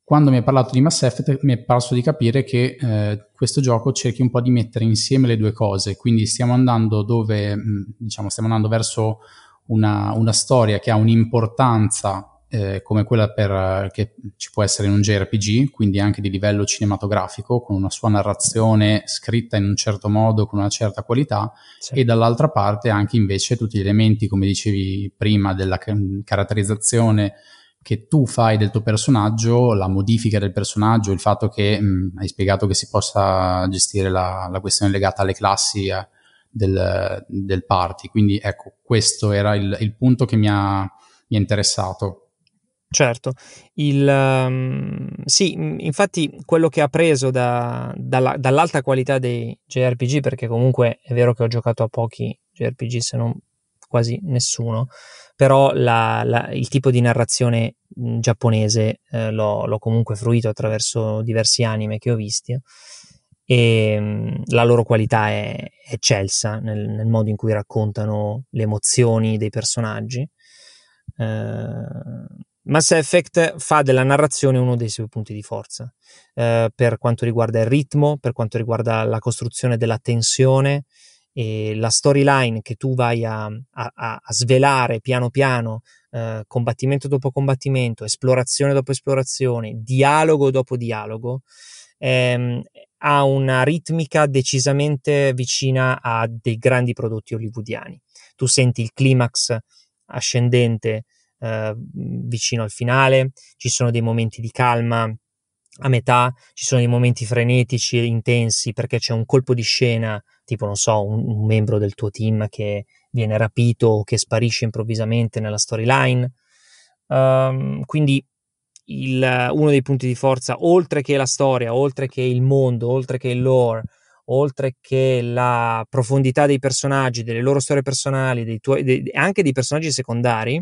quando mi hai parlato di Mass Effect mi è parso di capire che eh, questo gioco cerchi un po' di mettere insieme le due cose, quindi stiamo andando dove, mm, diciamo, stiamo andando verso una, una storia che ha un'importanza eh, come quella per, che ci può essere in un JRPG, quindi anche di livello cinematografico, con una sua narrazione scritta in un certo modo, con una certa qualità, sì. e dall'altra parte anche invece tutti gli elementi, come dicevi prima, della caratterizzazione che tu fai del tuo personaggio, la modifica del personaggio, il fatto che mh, hai spiegato che si possa gestire la, la questione legata alle classi eh, del, del, party. Quindi ecco, questo era il, il punto che mi ha, mi ha interessato. Certo, il, um, sì, infatti quello che ha preso da, dalla, dall'alta qualità dei JRPG, perché comunque è vero che ho giocato a pochi JRPG se non quasi nessuno, però la, la, il tipo di narrazione mh, giapponese eh, l'ho, l'ho, comunque fruito attraverso diversi anime che ho visti e mh, la loro qualità è eccelsa nel, nel, modo in cui raccontano le emozioni dei personaggi. Eh, Mass Effect fa della narrazione uno dei suoi punti di forza eh, per quanto riguarda il ritmo, per quanto riguarda la costruzione della tensione e la storyline che tu vai a, a, a svelare piano piano, eh, combattimento dopo combattimento, esplorazione dopo esplorazione, dialogo dopo dialogo, ehm, ha una ritmica decisamente vicina a dei grandi prodotti hollywoodiani. Tu senti il climax ascendente eh, vicino al finale, ci sono dei momenti di calma a metà, ci sono dei momenti frenetici e intensi perché c'è un colpo di scena tipo non so, un, un membro del tuo team che viene rapito o che sparisce improvvisamente nella storyline. Um, quindi il, uno dei punti di forza, oltre che la storia, oltre che il mondo, oltre che il lore, oltre che la profondità dei personaggi, delle loro storie personali, dei tuoi, dei, anche dei personaggi secondari,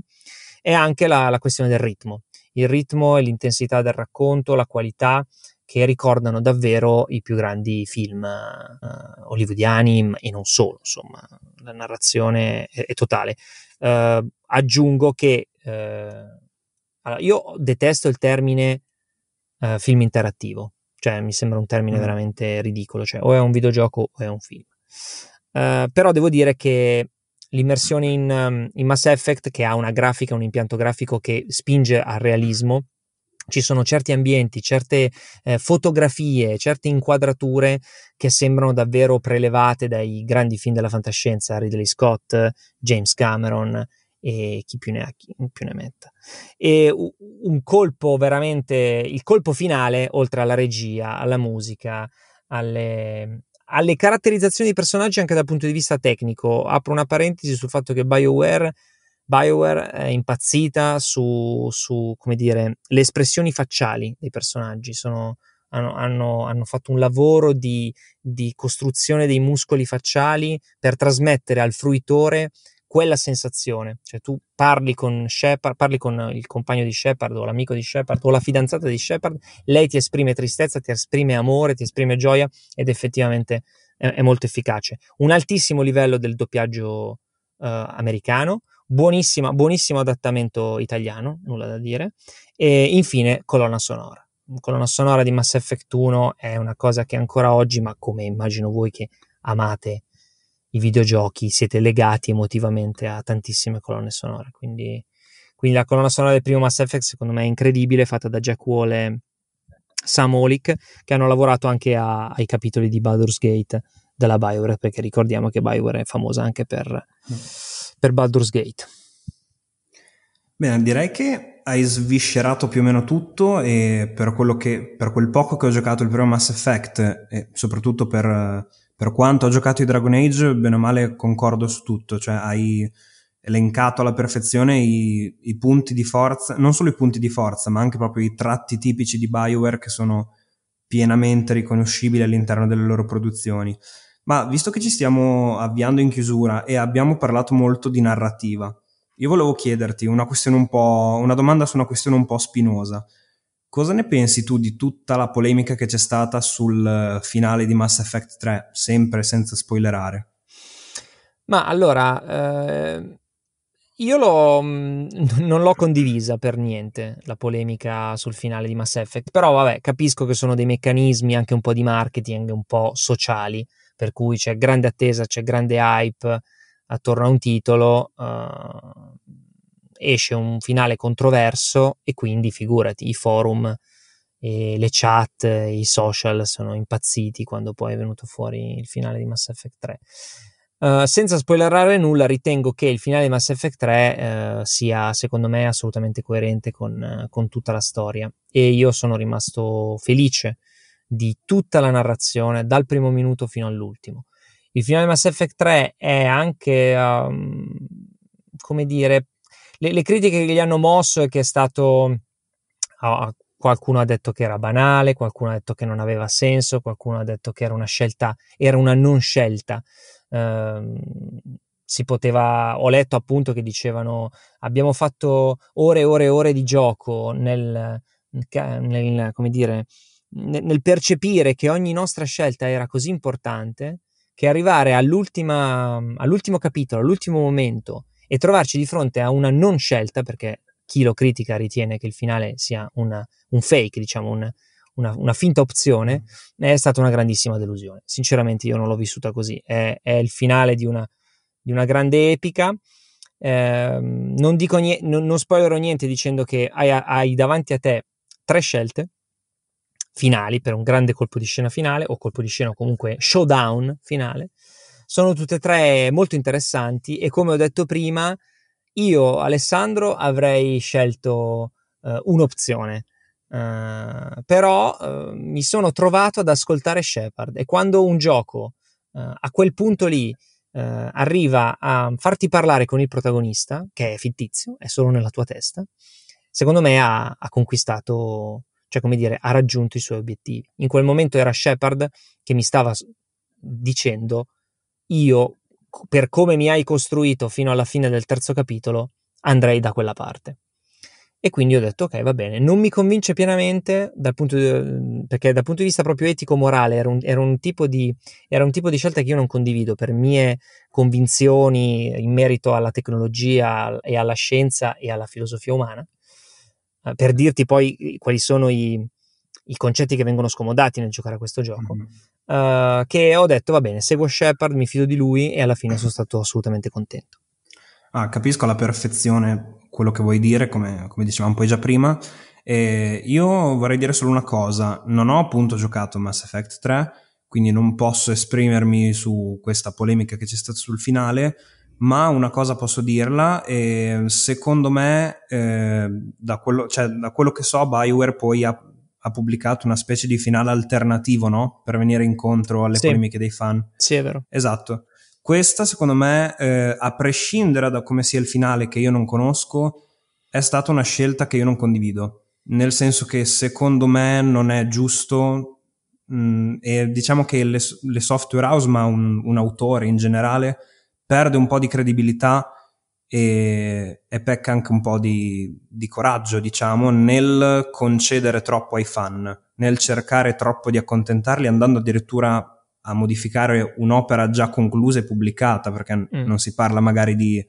è anche la, la questione del ritmo. Il ritmo e l'intensità del racconto, la qualità che ricordano davvero i più grandi film uh, hollywoodiani e non solo, insomma, la narrazione è, è totale. Uh, aggiungo che uh, allora, io detesto il termine film interattivo, cioè mi sembra un termine mm. veramente ridicolo, cioè o è un videogioco o è un film. però devo dire che l'immersione in, um, in Mass Effect, che ha una grafica, un impianto grafico che spinge al realismo, ci sono certi ambienti, certe eh, fotografie, certe inquadrature che sembrano davvero prelevate dai grandi film della fantascienza, Ridley Scott, James Cameron e chi più ne ha, chi più ne metta. E un colpo veramente, il colpo finale, oltre alla regia, alla musica, alle, alle caratterizzazioni dei personaggi anche dal punto di vista tecnico. Apro una parentesi sul fatto che BioWare BioWare è impazzita su, su dire, le espressioni facciali dei personaggi. Sono, hanno, hanno, hanno, fatto un lavoro di, di, costruzione dei muscoli facciali per trasmettere al fruitore quella sensazione. Cioè, tu parli con Shepard, parli con il compagno di Shepard o l'amico di Shepard o la fidanzata di Shepard, lei ti esprime tristezza, ti esprime amore, ti esprime gioia ed effettivamente è, è molto efficace. Un altissimo livello del doppiaggio uh, americano buonissima, buonissimo adattamento italiano, nulla da dire. E infine colonna sonora. Colonna sonora di Mass Effect 1 è una cosa che ancora oggi, ma come immagino voi che amate i videogiochi, siete legati emotivamente a tantissime colonne sonore. Quindi, quindi la colonna sonora del primo Mass Effect secondo me è incredibile, fatta da Jack Wall e Sam Olick, che hanno lavorato anche a, ai capitoli di Baldur's Gate della Bioware, perché ricordiamo che Bioware è famosa anche per... Per Baldur's Gate. Bene, direi che hai sviscerato più o meno tutto e per, che, per quel poco che ho giocato il primo Mass Effect e soprattutto per, per quanto ho giocato i Dragon Age, bene o male concordo su tutto, cioè hai elencato alla perfezione i, i, punti di forza, non solo i punti di forza, ma anche proprio i tratti tipici di Bioware che sono pienamente riconoscibili all'interno delle loro produzioni. Ma visto che ci stiamo avviando in chiusura e abbiamo parlato molto di narrativa, io volevo chiederti una, un una domanda su una questione un po' spinosa. Cosa ne pensi tu di tutta la polemica che c'è stata sul finale di Mass Effect 3, sempre senza spoilerare? Ma allora, eh, io l'ho, mm, non l'ho condivisa per niente la polemica sul finale di Mass Effect, però vabbè, capisco che sono dei meccanismi anche un po' di marketing, un po' sociali per cui c'è grande attesa, c'è grande hype attorno a un titolo, uh, esce un finale controverso e quindi figurati i forum, le chat, i social sono impazziti quando poi è venuto fuori il finale di Mass Effect 3. Uh, senza spoilerare nulla, ritengo che il finale di Mass Effect 3 uh, sia, secondo me, assolutamente coerente con, uh, con, tutta la storia. E io sono rimasto felice di tutta la narrazione dal primo minuto fino all'ultimo. Il finale di Mass Effect 3 è anche, um, come dire, le, le, critiche che gli hanno mosso è che è stato, uh, qualcuno ha detto che era banale, qualcuno ha detto che non aveva senso, qualcuno ha detto che era una scelta, era una non scelta. Uh, si poteva, ho letto appunto che dicevano abbiamo fatto ore e ore e ore di gioco nel, nel dire, nel percepire che ogni nostra scelta era così importante che arrivare all'ultimo capitolo, all'ultimo momento e trovarci di fronte a una non scelta, perché chi lo critica ritiene che il finale sia una, un fake, diciamo, un, una, una, finta opzione, è stata una grandissima delusione. Sinceramente io non l'ho vissuta così, è, è il finale di una, di una grande epica. Eh, non, dico niente, non, non spoilerò niente dicendo che hai, hai davanti a te tre scelte finali per un grande colpo di scena finale o colpo di scena o comunque showdown finale. Sono tutte e tre molto interessanti e come ho detto prima, io Alessandro avrei scelto uh, un'opzione. Uh, però uh, mi sono trovato ad ascoltare Shepard e quando un gioco a quel punto lì arriva a farti parlare con il protagonista, che è fittizio, è solo nella tua testa, secondo me ha, ha conquistato cioè come dire, ha raggiunto i suoi obiettivi. In quel momento era Shepard che mi stava dicendo io, per come mi hai costruito fino alla fine del terzo capitolo, andrei da quella parte. E quindi ho detto, ok, va bene, non mi convince pienamente dal di, perché dal punto di vista proprio etico-morale era un, era, un di, era un, tipo di, scelta che io non condivido per mie convinzioni in merito alla tecnologia e alla scienza e alla filosofia umana. Eh, per dirti poi quali sono i, i, concetti che vengono scomodati nel giocare a questo gioco, mm-hmm. Uh, che ho detto, va bene, seguo Shepard, mi fido di lui e alla fine sono stato assolutamente contento. Ah, capisco alla perfezione quello che vuoi dire, come, come dicevamo poi già prima. E io vorrei dire solo una cosa, non ho appunto giocato Mass Effect 3, quindi non posso esprimermi su questa polemica che c'è stata sul finale, ma una cosa posso dirla, secondo me, eh, da, quello, cioè, da, quello, che so, Bioware poi ha, ha, pubblicato una specie di finale alternativo, no? Per venire incontro alle sì. polemiche dei fan. Sì, è vero. Esatto. Questa, secondo me, eh, a prescindere da come sia il finale che io non conosco, è stata una scelta che io non condivido. Nel senso che secondo me non è giusto mh, mm, e diciamo che le, le software house, ma un, un, autore in generale, perde un po' di credibilità e, e pecca anche un po' di, di coraggio, diciamo, nel concedere troppo ai fan, nel cercare troppo di accontentarli, andando addirittura a modificare un'opera già conclusa e pubblicata, perché mm. non si parla magari di,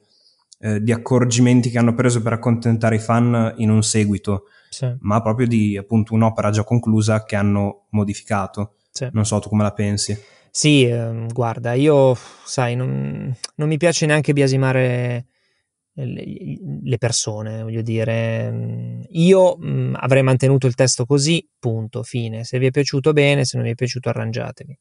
eh, di, accorgimenti che hanno preso per accontentare i fan in un seguito, sì. ma proprio di appunto un'opera già conclusa che hanno modificato. Sì. Non so tu come la pensi. Sì, eh, guarda, io sai, non, non, mi piace neanche biasimare le persone, voglio dire, io mh, avrei mantenuto il testo così, punto, fine. Se vi è piaciuto bene, se non vi è piaciuto arrangiatevi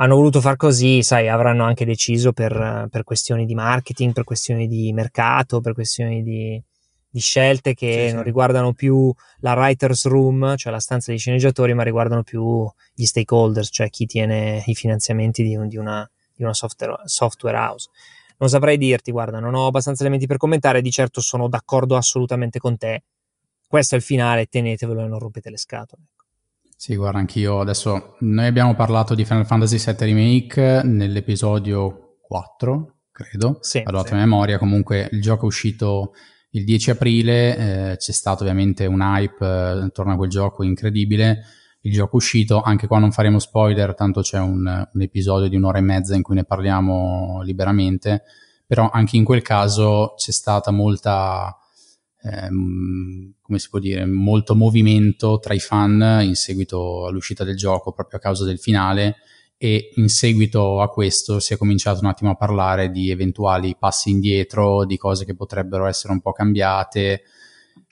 hanno voluto far così, sai, avranno anche deciso per, per, questioni di marketing, per questioni di mercato, per questioni di, di scelte che sì, non sì. riguardano più la writer's room, cioè la stanza dei sceneggiatori, ma riguardano più gli stakeholders, cioè chi tiene i finanziamenti di, di, una, di una software, software house. Non saprei dirti, guarda, non ho abbastanza elementi per commentare, di certo sono d'accordo assolutamente con te. Questo è il finale, tenetevelo e non rompete le scatole. Sì, guarda, anch'io adesso noi abbiamo parlato di Final Fantasy VII Remake nell'episodio 4, credo, sì, vado sì. a memoria, comunque il gioco è uscito il 10 aprile, eh, c'è stato ovviamente un hype eh, intorno a quel gioco incredibile, il gioco uscito, anche qua non faremo spoiler, tanto c'è un, un episodio di un'ora e mezza in cui ne parliamo liberamente, però anche in quel caso c'è stata molta ehm, come si può dire, molto movimento tra i fan in seguito all'uscita del gioco proprio a causa del finale e in seguito a questo si è cominciato un attimo a parlare di eventuali passi indietro, di cose che potrebbero essere un po' cambiate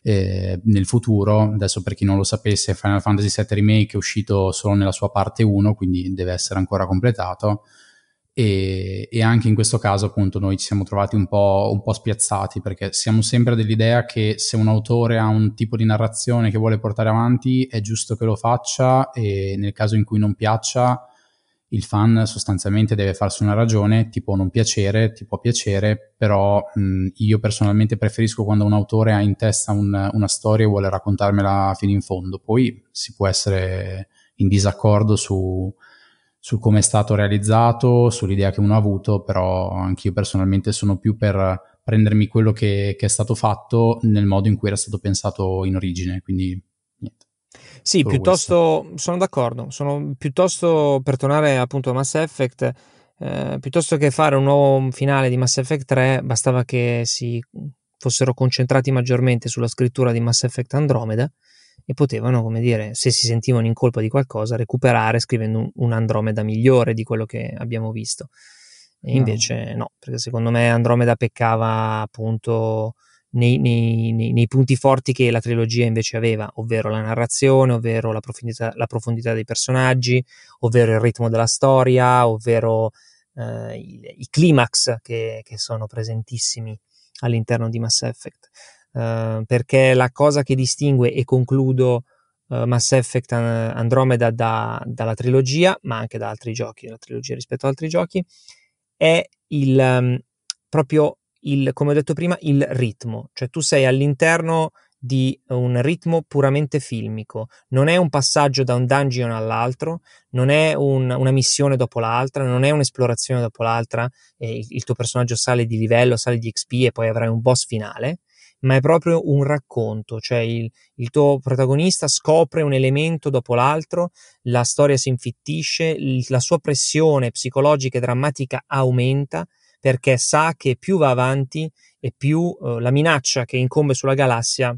eh, nel futuro. Adesso per chi non lo sapesse, Final Fantasy VII Remake è uscito solo nella sua parte 1, quindi deve essere ancora completato e, e, anche in questo caso appunto noi ci siamo trovati un po', un po', spiazzati perché siamo sempre dell'idea che se un autore ha un tipo di narrazione che vuole portare avanti è giusto che lo faccia e nel caso in cui non piaccia il fan sostanzialmente deve farsi una ragione, ti può non piacere, ti può piacere, però mh, io personalmente preferisco quando un autore ha in testa un, una storia e vuole raccontarmela fino in fondo, poi si può essere in disaccordo su su come è stato realizzato, sull'idea che uno ha avuto, però anch'io personalmente sono più per prendermi quello che, che, è stato fatto nel modo in cui era stato pensato in origine, quindi. Sì, Solo piuttosto questo. sono d'accordo, sono piuttosto per tornare appunto a Mass Effect, eh, piuttosto che fare un nuovo finale di Mass Effect 3, bastava che si fossero concentrati maggiormente sulla scrittura di Mass Effect Andromeda e potevano, come dire, se si sentivano in colpa di qualcosa, recuperare scrivendo un, un Andromeda migliore di quello che abbiamo visto. E invece no, no perché secondo me Andromeda peccava appunto nei, nei, nei, punti forti che la trilogia invece aveva, ovvero la narrazione, ovvero la profondità, la profondità dei personaggi, ovvero il ritmo della storia, ovvero eh, i, i, climax che, che sono presentissimi all'interno di Mass Effect. Uh, perché la cosa che distingue e concludo uh, Mass Effect Andromeda da, dalla trilogia, ma anche da altri giochi, la trilogia rispetto ad altri giochi, è il um, proprio il, come ho detto prima, il ritmo, cioè tu sei all'interno di un ritmo puramente filmico, non è un passaggio da un dungeon all'altro, non è un, una missione dopo l'altra, non è un'esplorazione dopo l'altra, e il, il tuo personaggio sale di livello, sale di XP e poi avrai un boss finale, ma è proprio un racconto, cioè il, il, tuo protagonista scopre un elemento dopo l'altro, la storia si infittisce, il, la sua pressione psicologica e drammatica aumenta perché sa che più va avanti e più eh, la minaccia che incombe sulla galassia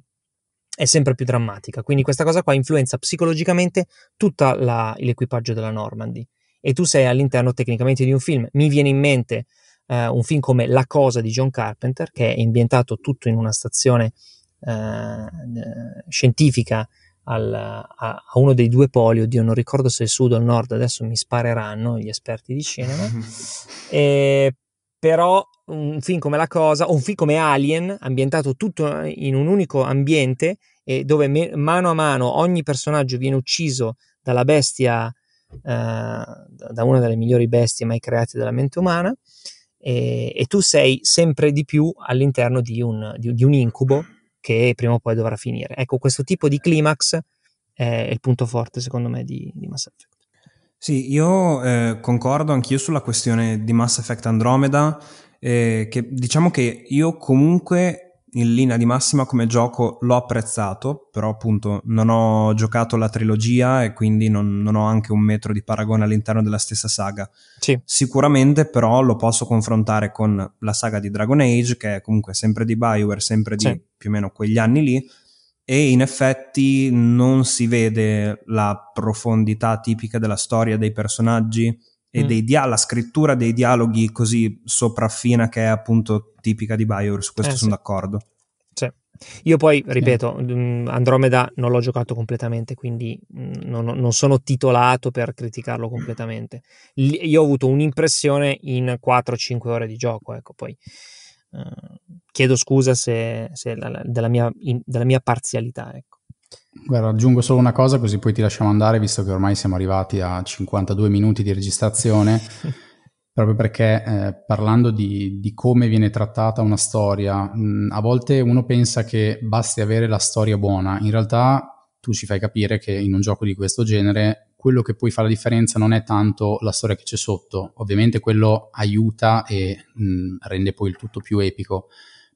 è sempre più drammatica. Quindi questa cosa qua influenza psicologicamente tutto l'equipaggio della Normandy. E tu sei all'interno tecnicamente di un film. Mi viene in mente eh, un film come La cosa di John Carpenter, che è ambientato tutto in una stazione eh, scientifica al, a, a, uno dei due poli, oddio non ricordo se il sud o il nord, adesso mi spareranno gli esperti di cinema, e, però un film come La Cosa, o un film come Alien, ambientato tutto in un unico ambiente, e dove me, mano a mano ogni personaggio viene ucciso dalla bestia, eh, da una delle migliori bestie mai create dalla mente umana, e, e tu sei sempre di più all'interno di un, di, di un, incubo che prima o poi dovrà finire. Ecco, questo tipo di climax è il punto forte secondo me di, di Mass Effect. Sì, io eh, concordo anch'io sulla questione di Mass Effect Andromeda, eh, che diciamo che io comunque in linea di massima come gioco l'ho apprezzato, però appunto non ho giocato la trilogia e quindi non, non ho anche un metro di paragone all'interno della stessa saga. Sì. Sicuramente però lo posso confrontare con la saga di Dragon Age, che è comunque sempre di Bioware, sempre di sì. più o meno quegli anni lì, e in effetti non si vede la profondità tipica della storia dei personaggi e mm. dia- la scrittura dei dialoghi così sopraffina che è appunto tipica di Bioware, su questo eh, sono sì. d'accordo. Sì. Io poi, ripeto, mm, Andromeda non l'ho giocato completamente, quindi mm, non, non, sono titolato per criticarlo completamente. Io ho avuto un'impressione in 4-5 ore di gioco, ecco, poi chiedo scusa se, se la, della, mia, in, della mia parzialità, ecco. Guarda, aggiungo solo una cosa così poi ti lasciamo andare, visto che ormai siamo arrivati a 52 minuti di registrazione, proprio perché eh, parlando di, di, come viene trattata una storia, mh, a volte uno pensa che basti avere la storia buona, in realtà tu ci fai capire che in un gioco di questo genere quello che poi fa la differenza non è tanto la storia che c'è sotto, ovviamente quello aiuta e mh, rende poi il tutto più epico,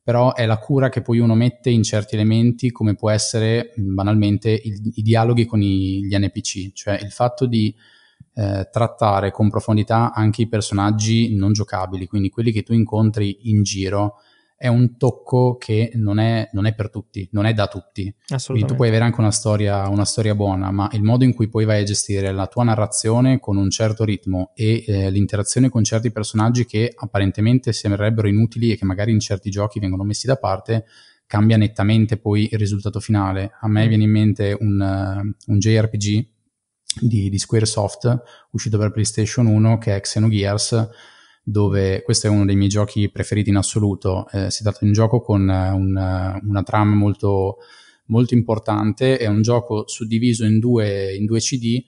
però è la cura che poi uno mette in certi elementi come può essere banalmente il, i dialoghi con i, gli NPC, cioè il fatto di eh, trattare con profondità anche i personaggi non giocabili, quindi quelli che tu incontri in giro è un tocco che non è, non è per tutti, non è da tutti. Quindi tu puoi avere anche una storia, una storia, buona, ma il modo in cui poi vai a gestire la tua narrazione con un certo ritmo e eh, l'interazione con certi personaggi che apparentemente sembrerebbero inutili e che magari in certi giochi vengono messi da parte, cambia nettamente poi il risultato finale. A me mm. viene in mente un, uh, un JRPG di, di Squaresoft uscito per PlayStation 1 che è Xenogears dove questo è uno dei miei giochi preferiti in assoluto. Eh, si tratta di un gioco con eh, un, una trama molto, molto importante, è un gioco suddiviso in due, in due CD.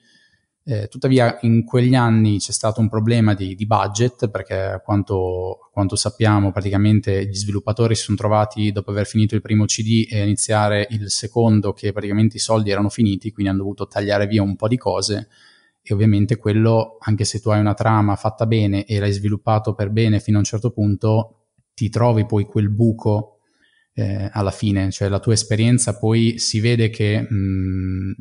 Eh, tuttavia in quegli anni c'è stato un problema di, di budget perché a quanto, quanto, sappiamo praticamente gli sviluppatori si sono trovati dopo aver finito il primo CD e iniziare il secondo che praticamente i soldi erano finiti quindi hanno dovuto tagliare via un po' di cose e ovviamente quello, anche se tu hai una trama fatta bene e l'hai sviluppato per bene fino a un certo punto, ti trovi poi quel buco eh, alla fine, cioè la tua esperienza poi si vede che mh, mm,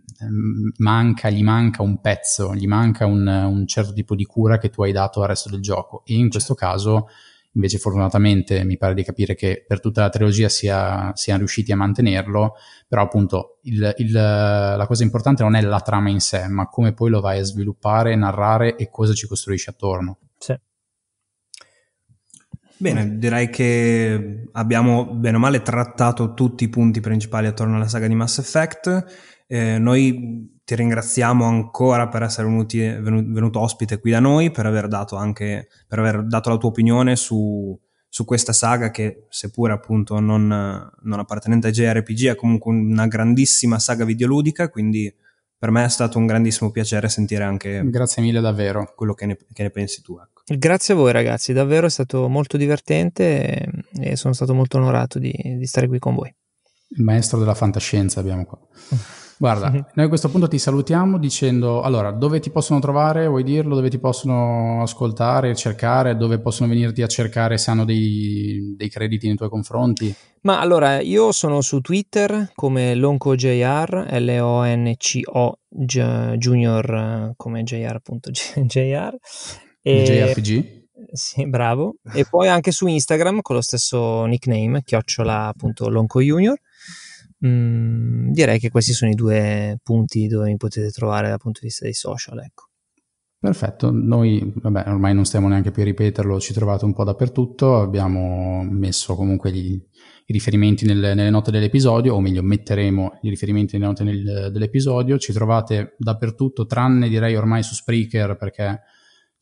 manca, gli manca un pezzo, gli manca un, un, certo tipo di cura che tu hai dato al resto del gioco. E in questo caso invece fortunatamente mi pare di capire che per tutta la trilogia sia, siano riusciti a mantenerlo, però appunto il, il, la cosa importante non è la trama in sé, ma come poi lo vai a sviluppare, narrare e cosa ci costruisci attorno. Sì. Bene, direi che abbiamo bene o male trattato tutti i punti principali attorno alla saga di Mass Effect. Eh, noi ti ringraziamo ancora per essere venuti, venuto, venuto, ospite qui da noi, per aver dato anche per aver dato la tua opinione su, su questa saga che seppure appunto non, non, appartenente ai JRPG è comunque una grandissima saga videoludica, quindi per me è stato un grandissimo piacere sentire anche grazie mille davvero quello che ne, che ne pensi tu. Ecco. Grazie a voi ragazzi, davvero è stato molto divertente e, e sono stato molto onorato di, di stare qui con voi. Il maestro della fantascienza abbiamo qua. Guarda, noi a questo punto ti salutiamo dicendo, allora, dove ti possono trovare, vuoi dirlo, dove ti possono ascoltare, cercare, dove possono venirti a cercare se hanno dei, dei crediti nei tuoi confronti? Ma allora, io sono su Twitter come LoncoJR, L-O-N-C-O Junior come JR.jr. E... JRPG? Sì, bravo. E poi anche su Instagram con lo stesso nickname, chiocciola appunto Lonco Junior. Mm, direi che questi sono i due punti dove mi potete trovare dal punto di vista dei social, ecco. Perfetto, noi vabbè, ormai non stiamo neanche più a ripeterlo, ci trovate un po' dappertutto, abbiamo messo comunque gli, i riferimenti nelle, nelle, note dell'episodio, o meglio metteremo i riferimenti nelle note nel, dell'episodio, ci trovate dappertutto, tranne direi ormai su Spreaker perché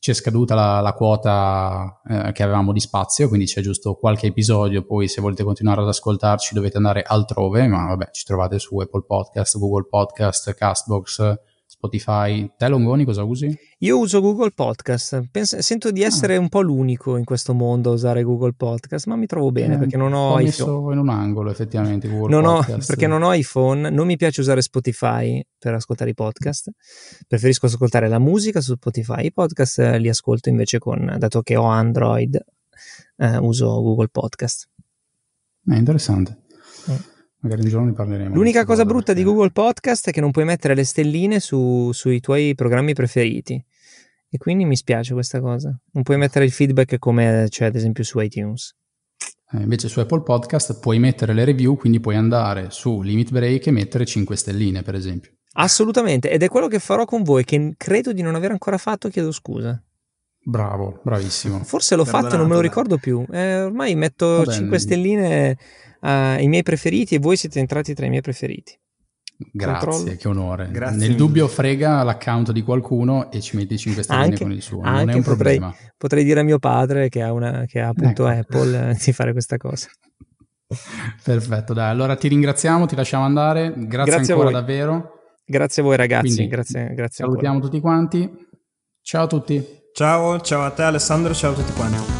ci è scaduta la, la quota eh, che avevamo di spazio, quindi c'è giusto qualche episodio, poi se volete continuare ad ascoltarci dovete andare altrove, ma vabbè, ci trovate su Apple Podcast, Google Podcast, Castbox, Spotify. Te Longoni cosa usi? Io uso Google Podcast. Penso, sento di essere ah. un po' l'unico in questo mondo a usare Google Podcast, ma mi trovo bene eh, perché non ho iPhone. in un angolo effettivamente Google non Podcast. Ho, perché non ho iPhone, non mi piace usare Spotify per ascoltare i podcast. Preferisco ascoltare la musica su Spotify. I podcast li ascolto invece con, dato che ho Android, eh, uso Google Podcast. È interessante. Magari un giorno ne parleremo. L'unica cosa brutta perché... di Google Podcast è che non puoi mettere le stelline su, sui tuoi programmi preferiti. E quindi mi spiace questa cosa. Non puoi mettere il feedback come c'è ad esempio su iTunes. Eh, invece su Apple Podcast puoi mettere le review, quindi puoi andare su Limit Break e mettere 5 stelline, per esempio. Assolutamente, ed è quello che farò con voi, che credo di non aver ancora fatto, chiedo scusa. Bravo, bravissimo. Forse l'ho Perdonato, fatto, non me lo ricordo più. Eh, ormai metto Vabbè, 5 stelline uh, i miei preferiti e voi siete entrati tra i miei preferiti. Grazie, Controllo. che onore. Grazie Nel mille. dubbio frega l'account di qualcuno e ci metti 5 stelline anche, con il suo, non è un potrei, problema. Potrei dire a mio padre che ha, una, che ha appunto ecco. Apple eh, di fare questa cosa. Perfetto, dai, allora ti ringraziamo, ti lasciamo andare, grazie, grazie ancora davvero. Grazie a voi ragazzi, Quindi, grazie, grazie Salutiamo ancora. tutti quanti, ciao a tutti. Ciao, ciao a te Alessandro, ciao a tutti quanti.